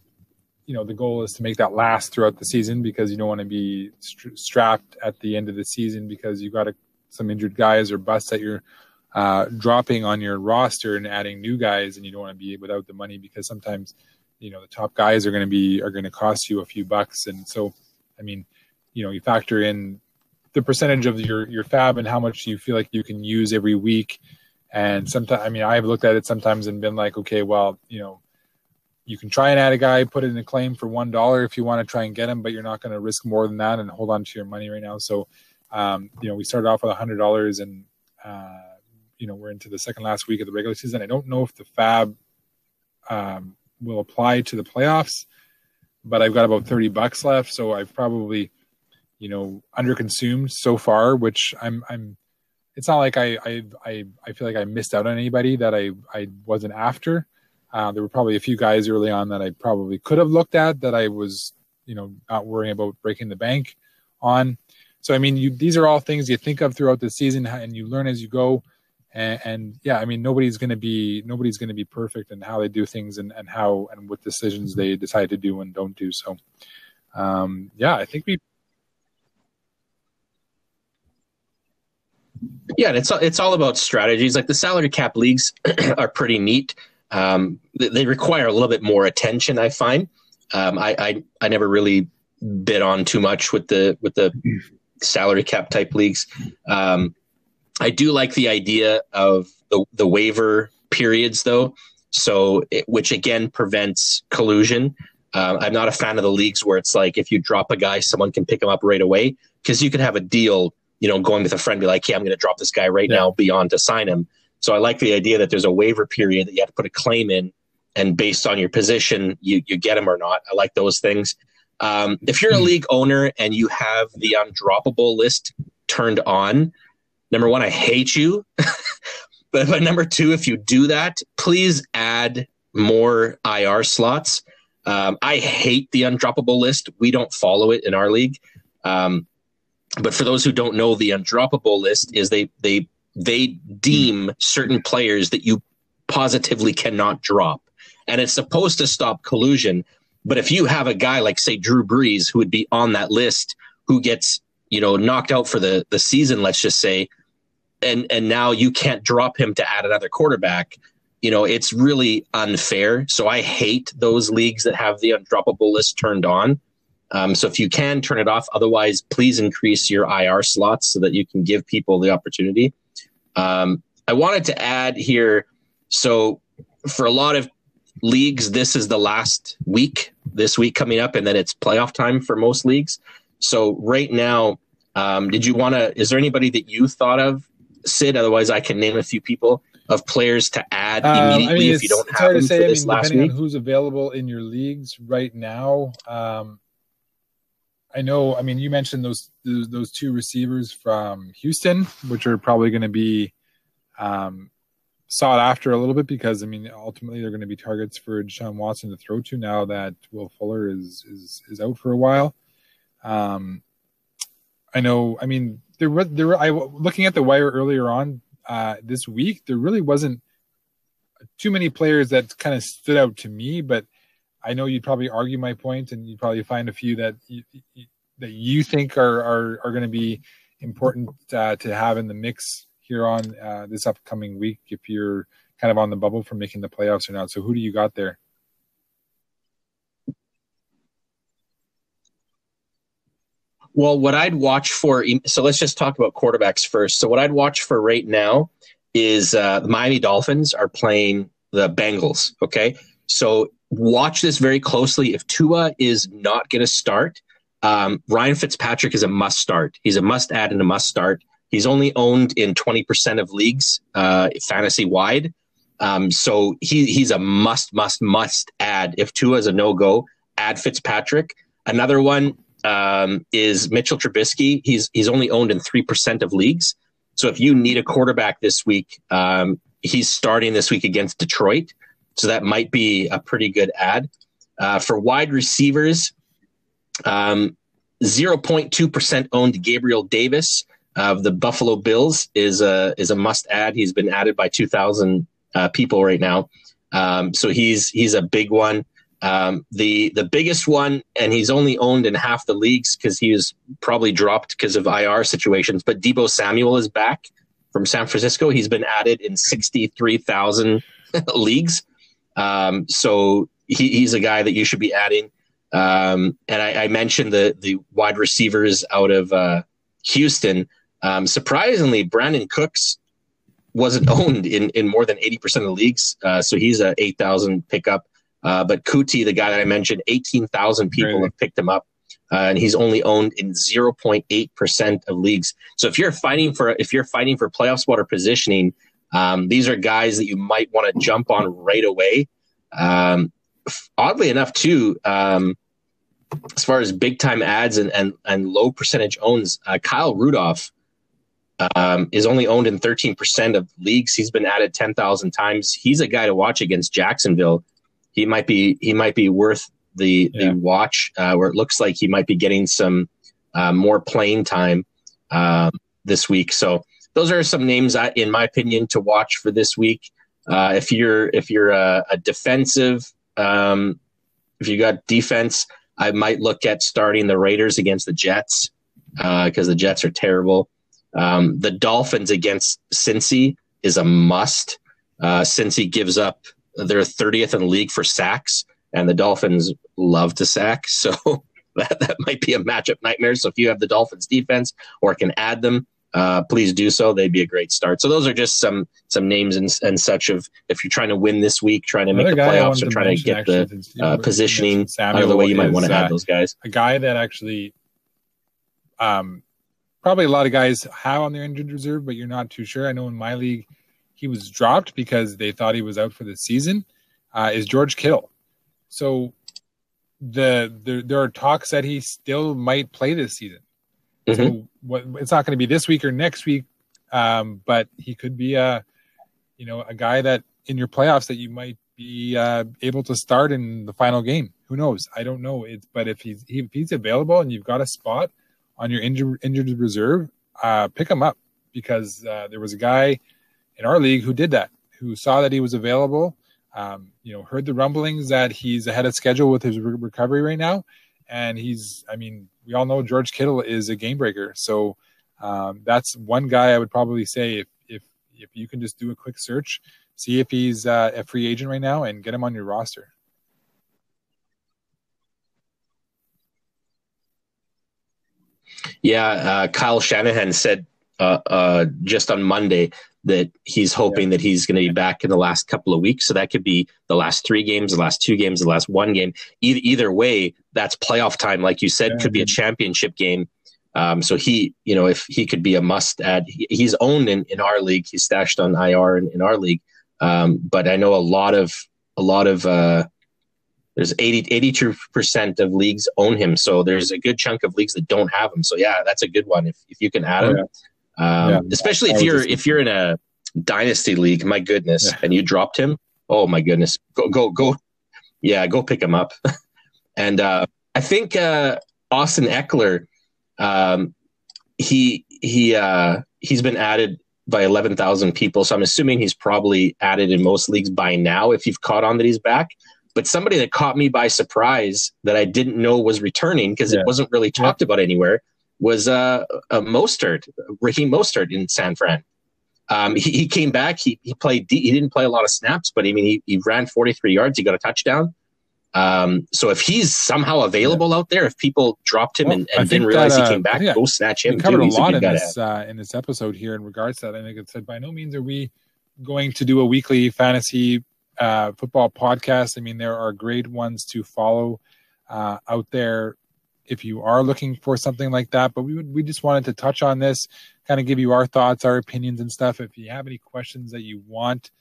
you know the goal is to make that last throughout the season because you don't want to be strapped at the end of the season because you've got a, some injured guys or busts that you're uh, dropping on your roster and adding new guys, and you don't want to be without the money because sometimes you know the top guys are going to be are going to cost you a few bucks, and so I mean, you know, you factor in the percentage of your your fab and how much you feel like you can use every week. And sometimes, I mean, I've looked at it sometimes and been like, okay, well, you know, you can try and add a guy, put it in a claim for one dollar if you want to try and get him, but you're not going to risk more than that and hold on to your money right now. So, um, you know, we started off with a hundred dollars, and uh, you know, we're into the second last week of the regular season. I don't know if the fab um, will apply to the playoffs, but I've got about thirty bucks left, so I've probably you know underconsumed so far which i'm i'm it's not like i i i, I feel like i missed out on anybody that i i wasn't after uh, there were probably a few guys early on that i probably could have looked at that i was you know not worrying about breaking the bank on so i mean you these are all things you think of throughout the season and you learn as you go and, and yeah i mean nobody's going to be nobody's going to be perfect in how they do things and, and how and what decisions they decide to do and don't do so um, yeah i think we Yeah, it's it's all about strategies. Like the salary cap leagues are pretty neat. Um, they, they, require a little bit more attention. I find. Um, I, I I never really bid on too much with the with the salary cap type leagues. Um, I do like the idea of the the waiver periods though. So, it, which again prevents collusion. Uh, I'm not a fan of the leagues where it's like if you drop a guy, someone can pick him up right away because you could have a deal, you know, going with a friend, be like, "Hey, I'm going to drop this guy right yeah. now, beyond to sign him." So I like the idea that there's a waiver period that you have to put a claim in, and based on your position, you you get them or not. I like those things. Um, if you're a hmm. league owner and you have the undroppable list turned on, number one, I hate you. but, but number two, if you do that, please add more IR slots. Um, I hate the undroppable list. We don't follow it in our league. Um, but for those who don't know, the undroppable list is they they they deem certain players that you positively cannot drop, and it's supposed to stop collusion. But if you have a guy like say Drew Brees who would be on that list who gets you know knocked out for the the season, let's just say, and and now you can't drop him to add another quarterback, you know it's really unfair. So I hate those leagues that have the undroppable list turned on. Um, so if you can turn it off, otherwise please increase your IR slots so that you can give people the opportunity. Um, I wanted to add here. So for a lot of leagues, this is the last week, this week coming up, and then it's playoff time for most leagues. So right now, um, did you want to? Is there anybody that you thought of, Sid? Otherwise, I can name a few people of players to add immediately um, I mean, if you don't have them to say, for this I mean, last week. who's available in your leagues right now, um, I know. I mean, you mentioned those those, those two receivers from Houston, which are probably going to be um, sought after a little bit because I mean, ultimately they're going to be targets for Deshaun Watson to throw to now that Will Fuller is is is out for a while. Um, I know. I mean, there was there. I looking at the wire earlier on uh, this week. There really wasn't too many players that kind of stood out to me, but I know you'd probably argue my point, and you'd probably find a few that you, that you think are are, are going to be important uh, to have in the mix here on uh, this upcoming week if you're kind of on the bubble for making the playoffs or not. So who do you got there? Well, what I'd watch for, so let's just talk about quarterbacks first. So what I'd watch for right now is uh, the Miami Dolphins are playing the Bengals. Okay, so watch this very closely. If Tua is not going to start, um, Ryan Fitzpatrick is a must start. He's a must add and a must start. He's only owned in 20% of leagues, uh, fantasy wide. Um, so he, he's a must, must, must add. If Tua is a no go, add Fitzpatrick. Another one um, is Mitchell Trubisky. He's he's only owned in three percent of leagues. So if you need a quarterback this week, um, he's starting this week against Detroit. So that might be a pretty good add. Uh, for wide receivers, um, 0.2% owned Gabriel Davis of the Buffalo Bills is a, is a must add. He's been added by 2,000 uh, people right now. Um, so he's, he's a big one. Um, the the biggest one, and he's only owned in half the leagues because he was probably dropped because of IR situations. But Deebo Samuel is back from San Francisco. He's been added in sixty three thousand leagues. Um, so he, he's a guy that you should be adding. Um, and I, I, mentioned the the wide receivers out of uh, Houston. Um, surprisingly, Brandin Cooks wasn't owned in, in more than 80% of the leagues. Uh, so he's a 8,000 pickup. Uh, but Coutee, the guy that I mentioned, 18,000 people really? have picked him up. Uh, and he's only owned in 0.8% of leagues. So if you're fighting for if you're fighting for playoff spot or positioning, um, these are guys that you might want to jump on right away. Um, oddly enough, too, um, as far as big time adds and, and, and low percentage owns, uh, Kyle Rudolph um, is only owned in 13% of leagues. He's been added 10,000 times. He's a guy to watch against Jacksonville. He might be he might be worth the yeah. the watch, uh, where it looks like he might be getting some uh, more playing time uh, this week. So those are some names, I, in my opinion, to watch for this week. Uh, if you're if you're a, a defensive, um, if you got defense, I might look at starting the Raiders against the Jets because uh, the Jets are terrible. Um, the Dolphins against Cincy is a must. Uh, Cincy gives up they're 30th in the league for sacks, and the Dolphins love to sack. So that, that might be a matchup nightmare. So if you have the Dolphins defense or can add them, uh, please do so. They'd be a great start. So those are just some some names and, and such of if you're trying to win this week, trying to make the playoffs, or trying to get the uh, positioning out of the way. You might want to add those guys. A guy that actually, um, probably a lot of guys have on their injured reserve, but you're not too sure. I know in my league, he was dropped because they thought he was out for the season. Uh, is George Kittle? So the, the there are talks that he still might play this season. Mm-hmm. So what, it's not going to be this week or next week, um, but he could be a you know a guy that in your playoffs that you might be uh, able to start in the final game. Who knows? I don't know. But if he's if he's available and you've got a spot on your injured injured reserve, uh, pick him up because uh, there was a guy in our league who did that, who saw that he was available um, you know, heard the rumblings that he's ahead of schedule with his re- recovery right now, and he's. I mean, we all know George Kittle is a game breaker, so um, that's one guy I would probably say if if if you can just do a quick search, see if he's uh, a free agent right now, and get him on your roster. Yeah, uh, Kyle Shanahan said uh, uh, just on Monday that he's hoping yeah. that he's going to be back in the last couple of weeks. So that could be the last three games, the last two games, the last one game. Either, either way, that's playoff time. Like you said, yeah. could be a championship game. Um, so he, you know, if he could be a must add, he, he's owned in, in our league. He's stashed on IR in, in our league. Um, but I know a lot of, a lot of, uh, there's 80, 82% of leagues own him. So there's a good chunk of leagues that don't have him. So yeah, that's a good one. If, if you can add oh, him, um, yeah. especially if you're if you're in a dynasty league. My goodness, yeah. and you dropped him. Oh my goodness, go go go, yeah, go pick him up. and uh, I think uh, Austin Ekeler, um, he he uh, he's been added by 11,000 people. So I'm assuming he's probably added in most leagues by now if you've caught on that he's back. But somebody that caught me by surprise that I didn't know was returning because yeah. it wasn't really talked about anywhere was uh, a Mostert, Raheem Mostert in San Fran. Um, he, he, came back. He, he played. he didn't play a lot of snaps, but I mean, he, he ran 43 yards. He got a touchdown. Um, so if he's somehow available yeah. out there, if people dropped him well, and, and didn't realize that, uh, he came back, go snatch him. We covered too. a lot in this uh, in this episode here in regards to that. I think it said by no means are we going to do a weekly fantasy uh, football podcast. I mean, there are great ones to follow uh, out there if you are looking for something like that. But we would, we just wanted to touch on this, kind of give you our thoughts, our opinions, and stuff. If you have any questions that you want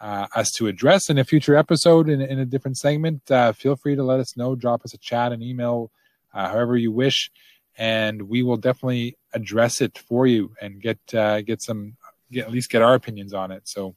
uh, us to address in a future episode in, in a different segment, uh, feel free to let us know. Drop us a chat, an email, uh, however you wish, and we will definitely address it for you and get uh, get some get, at least get our opinions on it. So.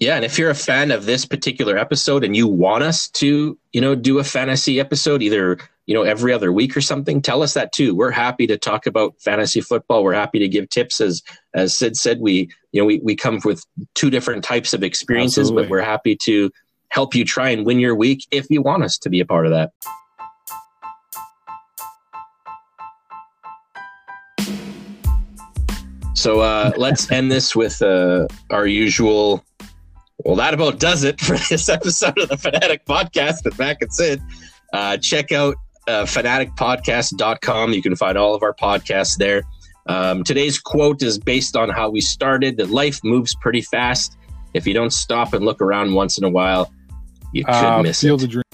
Yeah, and if you're a fan of this particular episode and you want us to, you know, do a fantasy episode, either you know every other week or something tell us that too. We're happy to talk about fantasy football. We're happy to give tips as as sid said we you know we, we come with two different types of experiences Absolutely. but we're happy to help you try and win your week if you want us to be a part of that. So uh, let's end this with uh, our usual well that about does it for this episode of the fanatic podcast with mac and sid. Uh, check out uh, fanaticpodcast.com. You can find all of our podcasts there. Um, today's quote is based on how we started that life moves pretty fast. If you don't stop and look around once in a while, you could uh, miss it.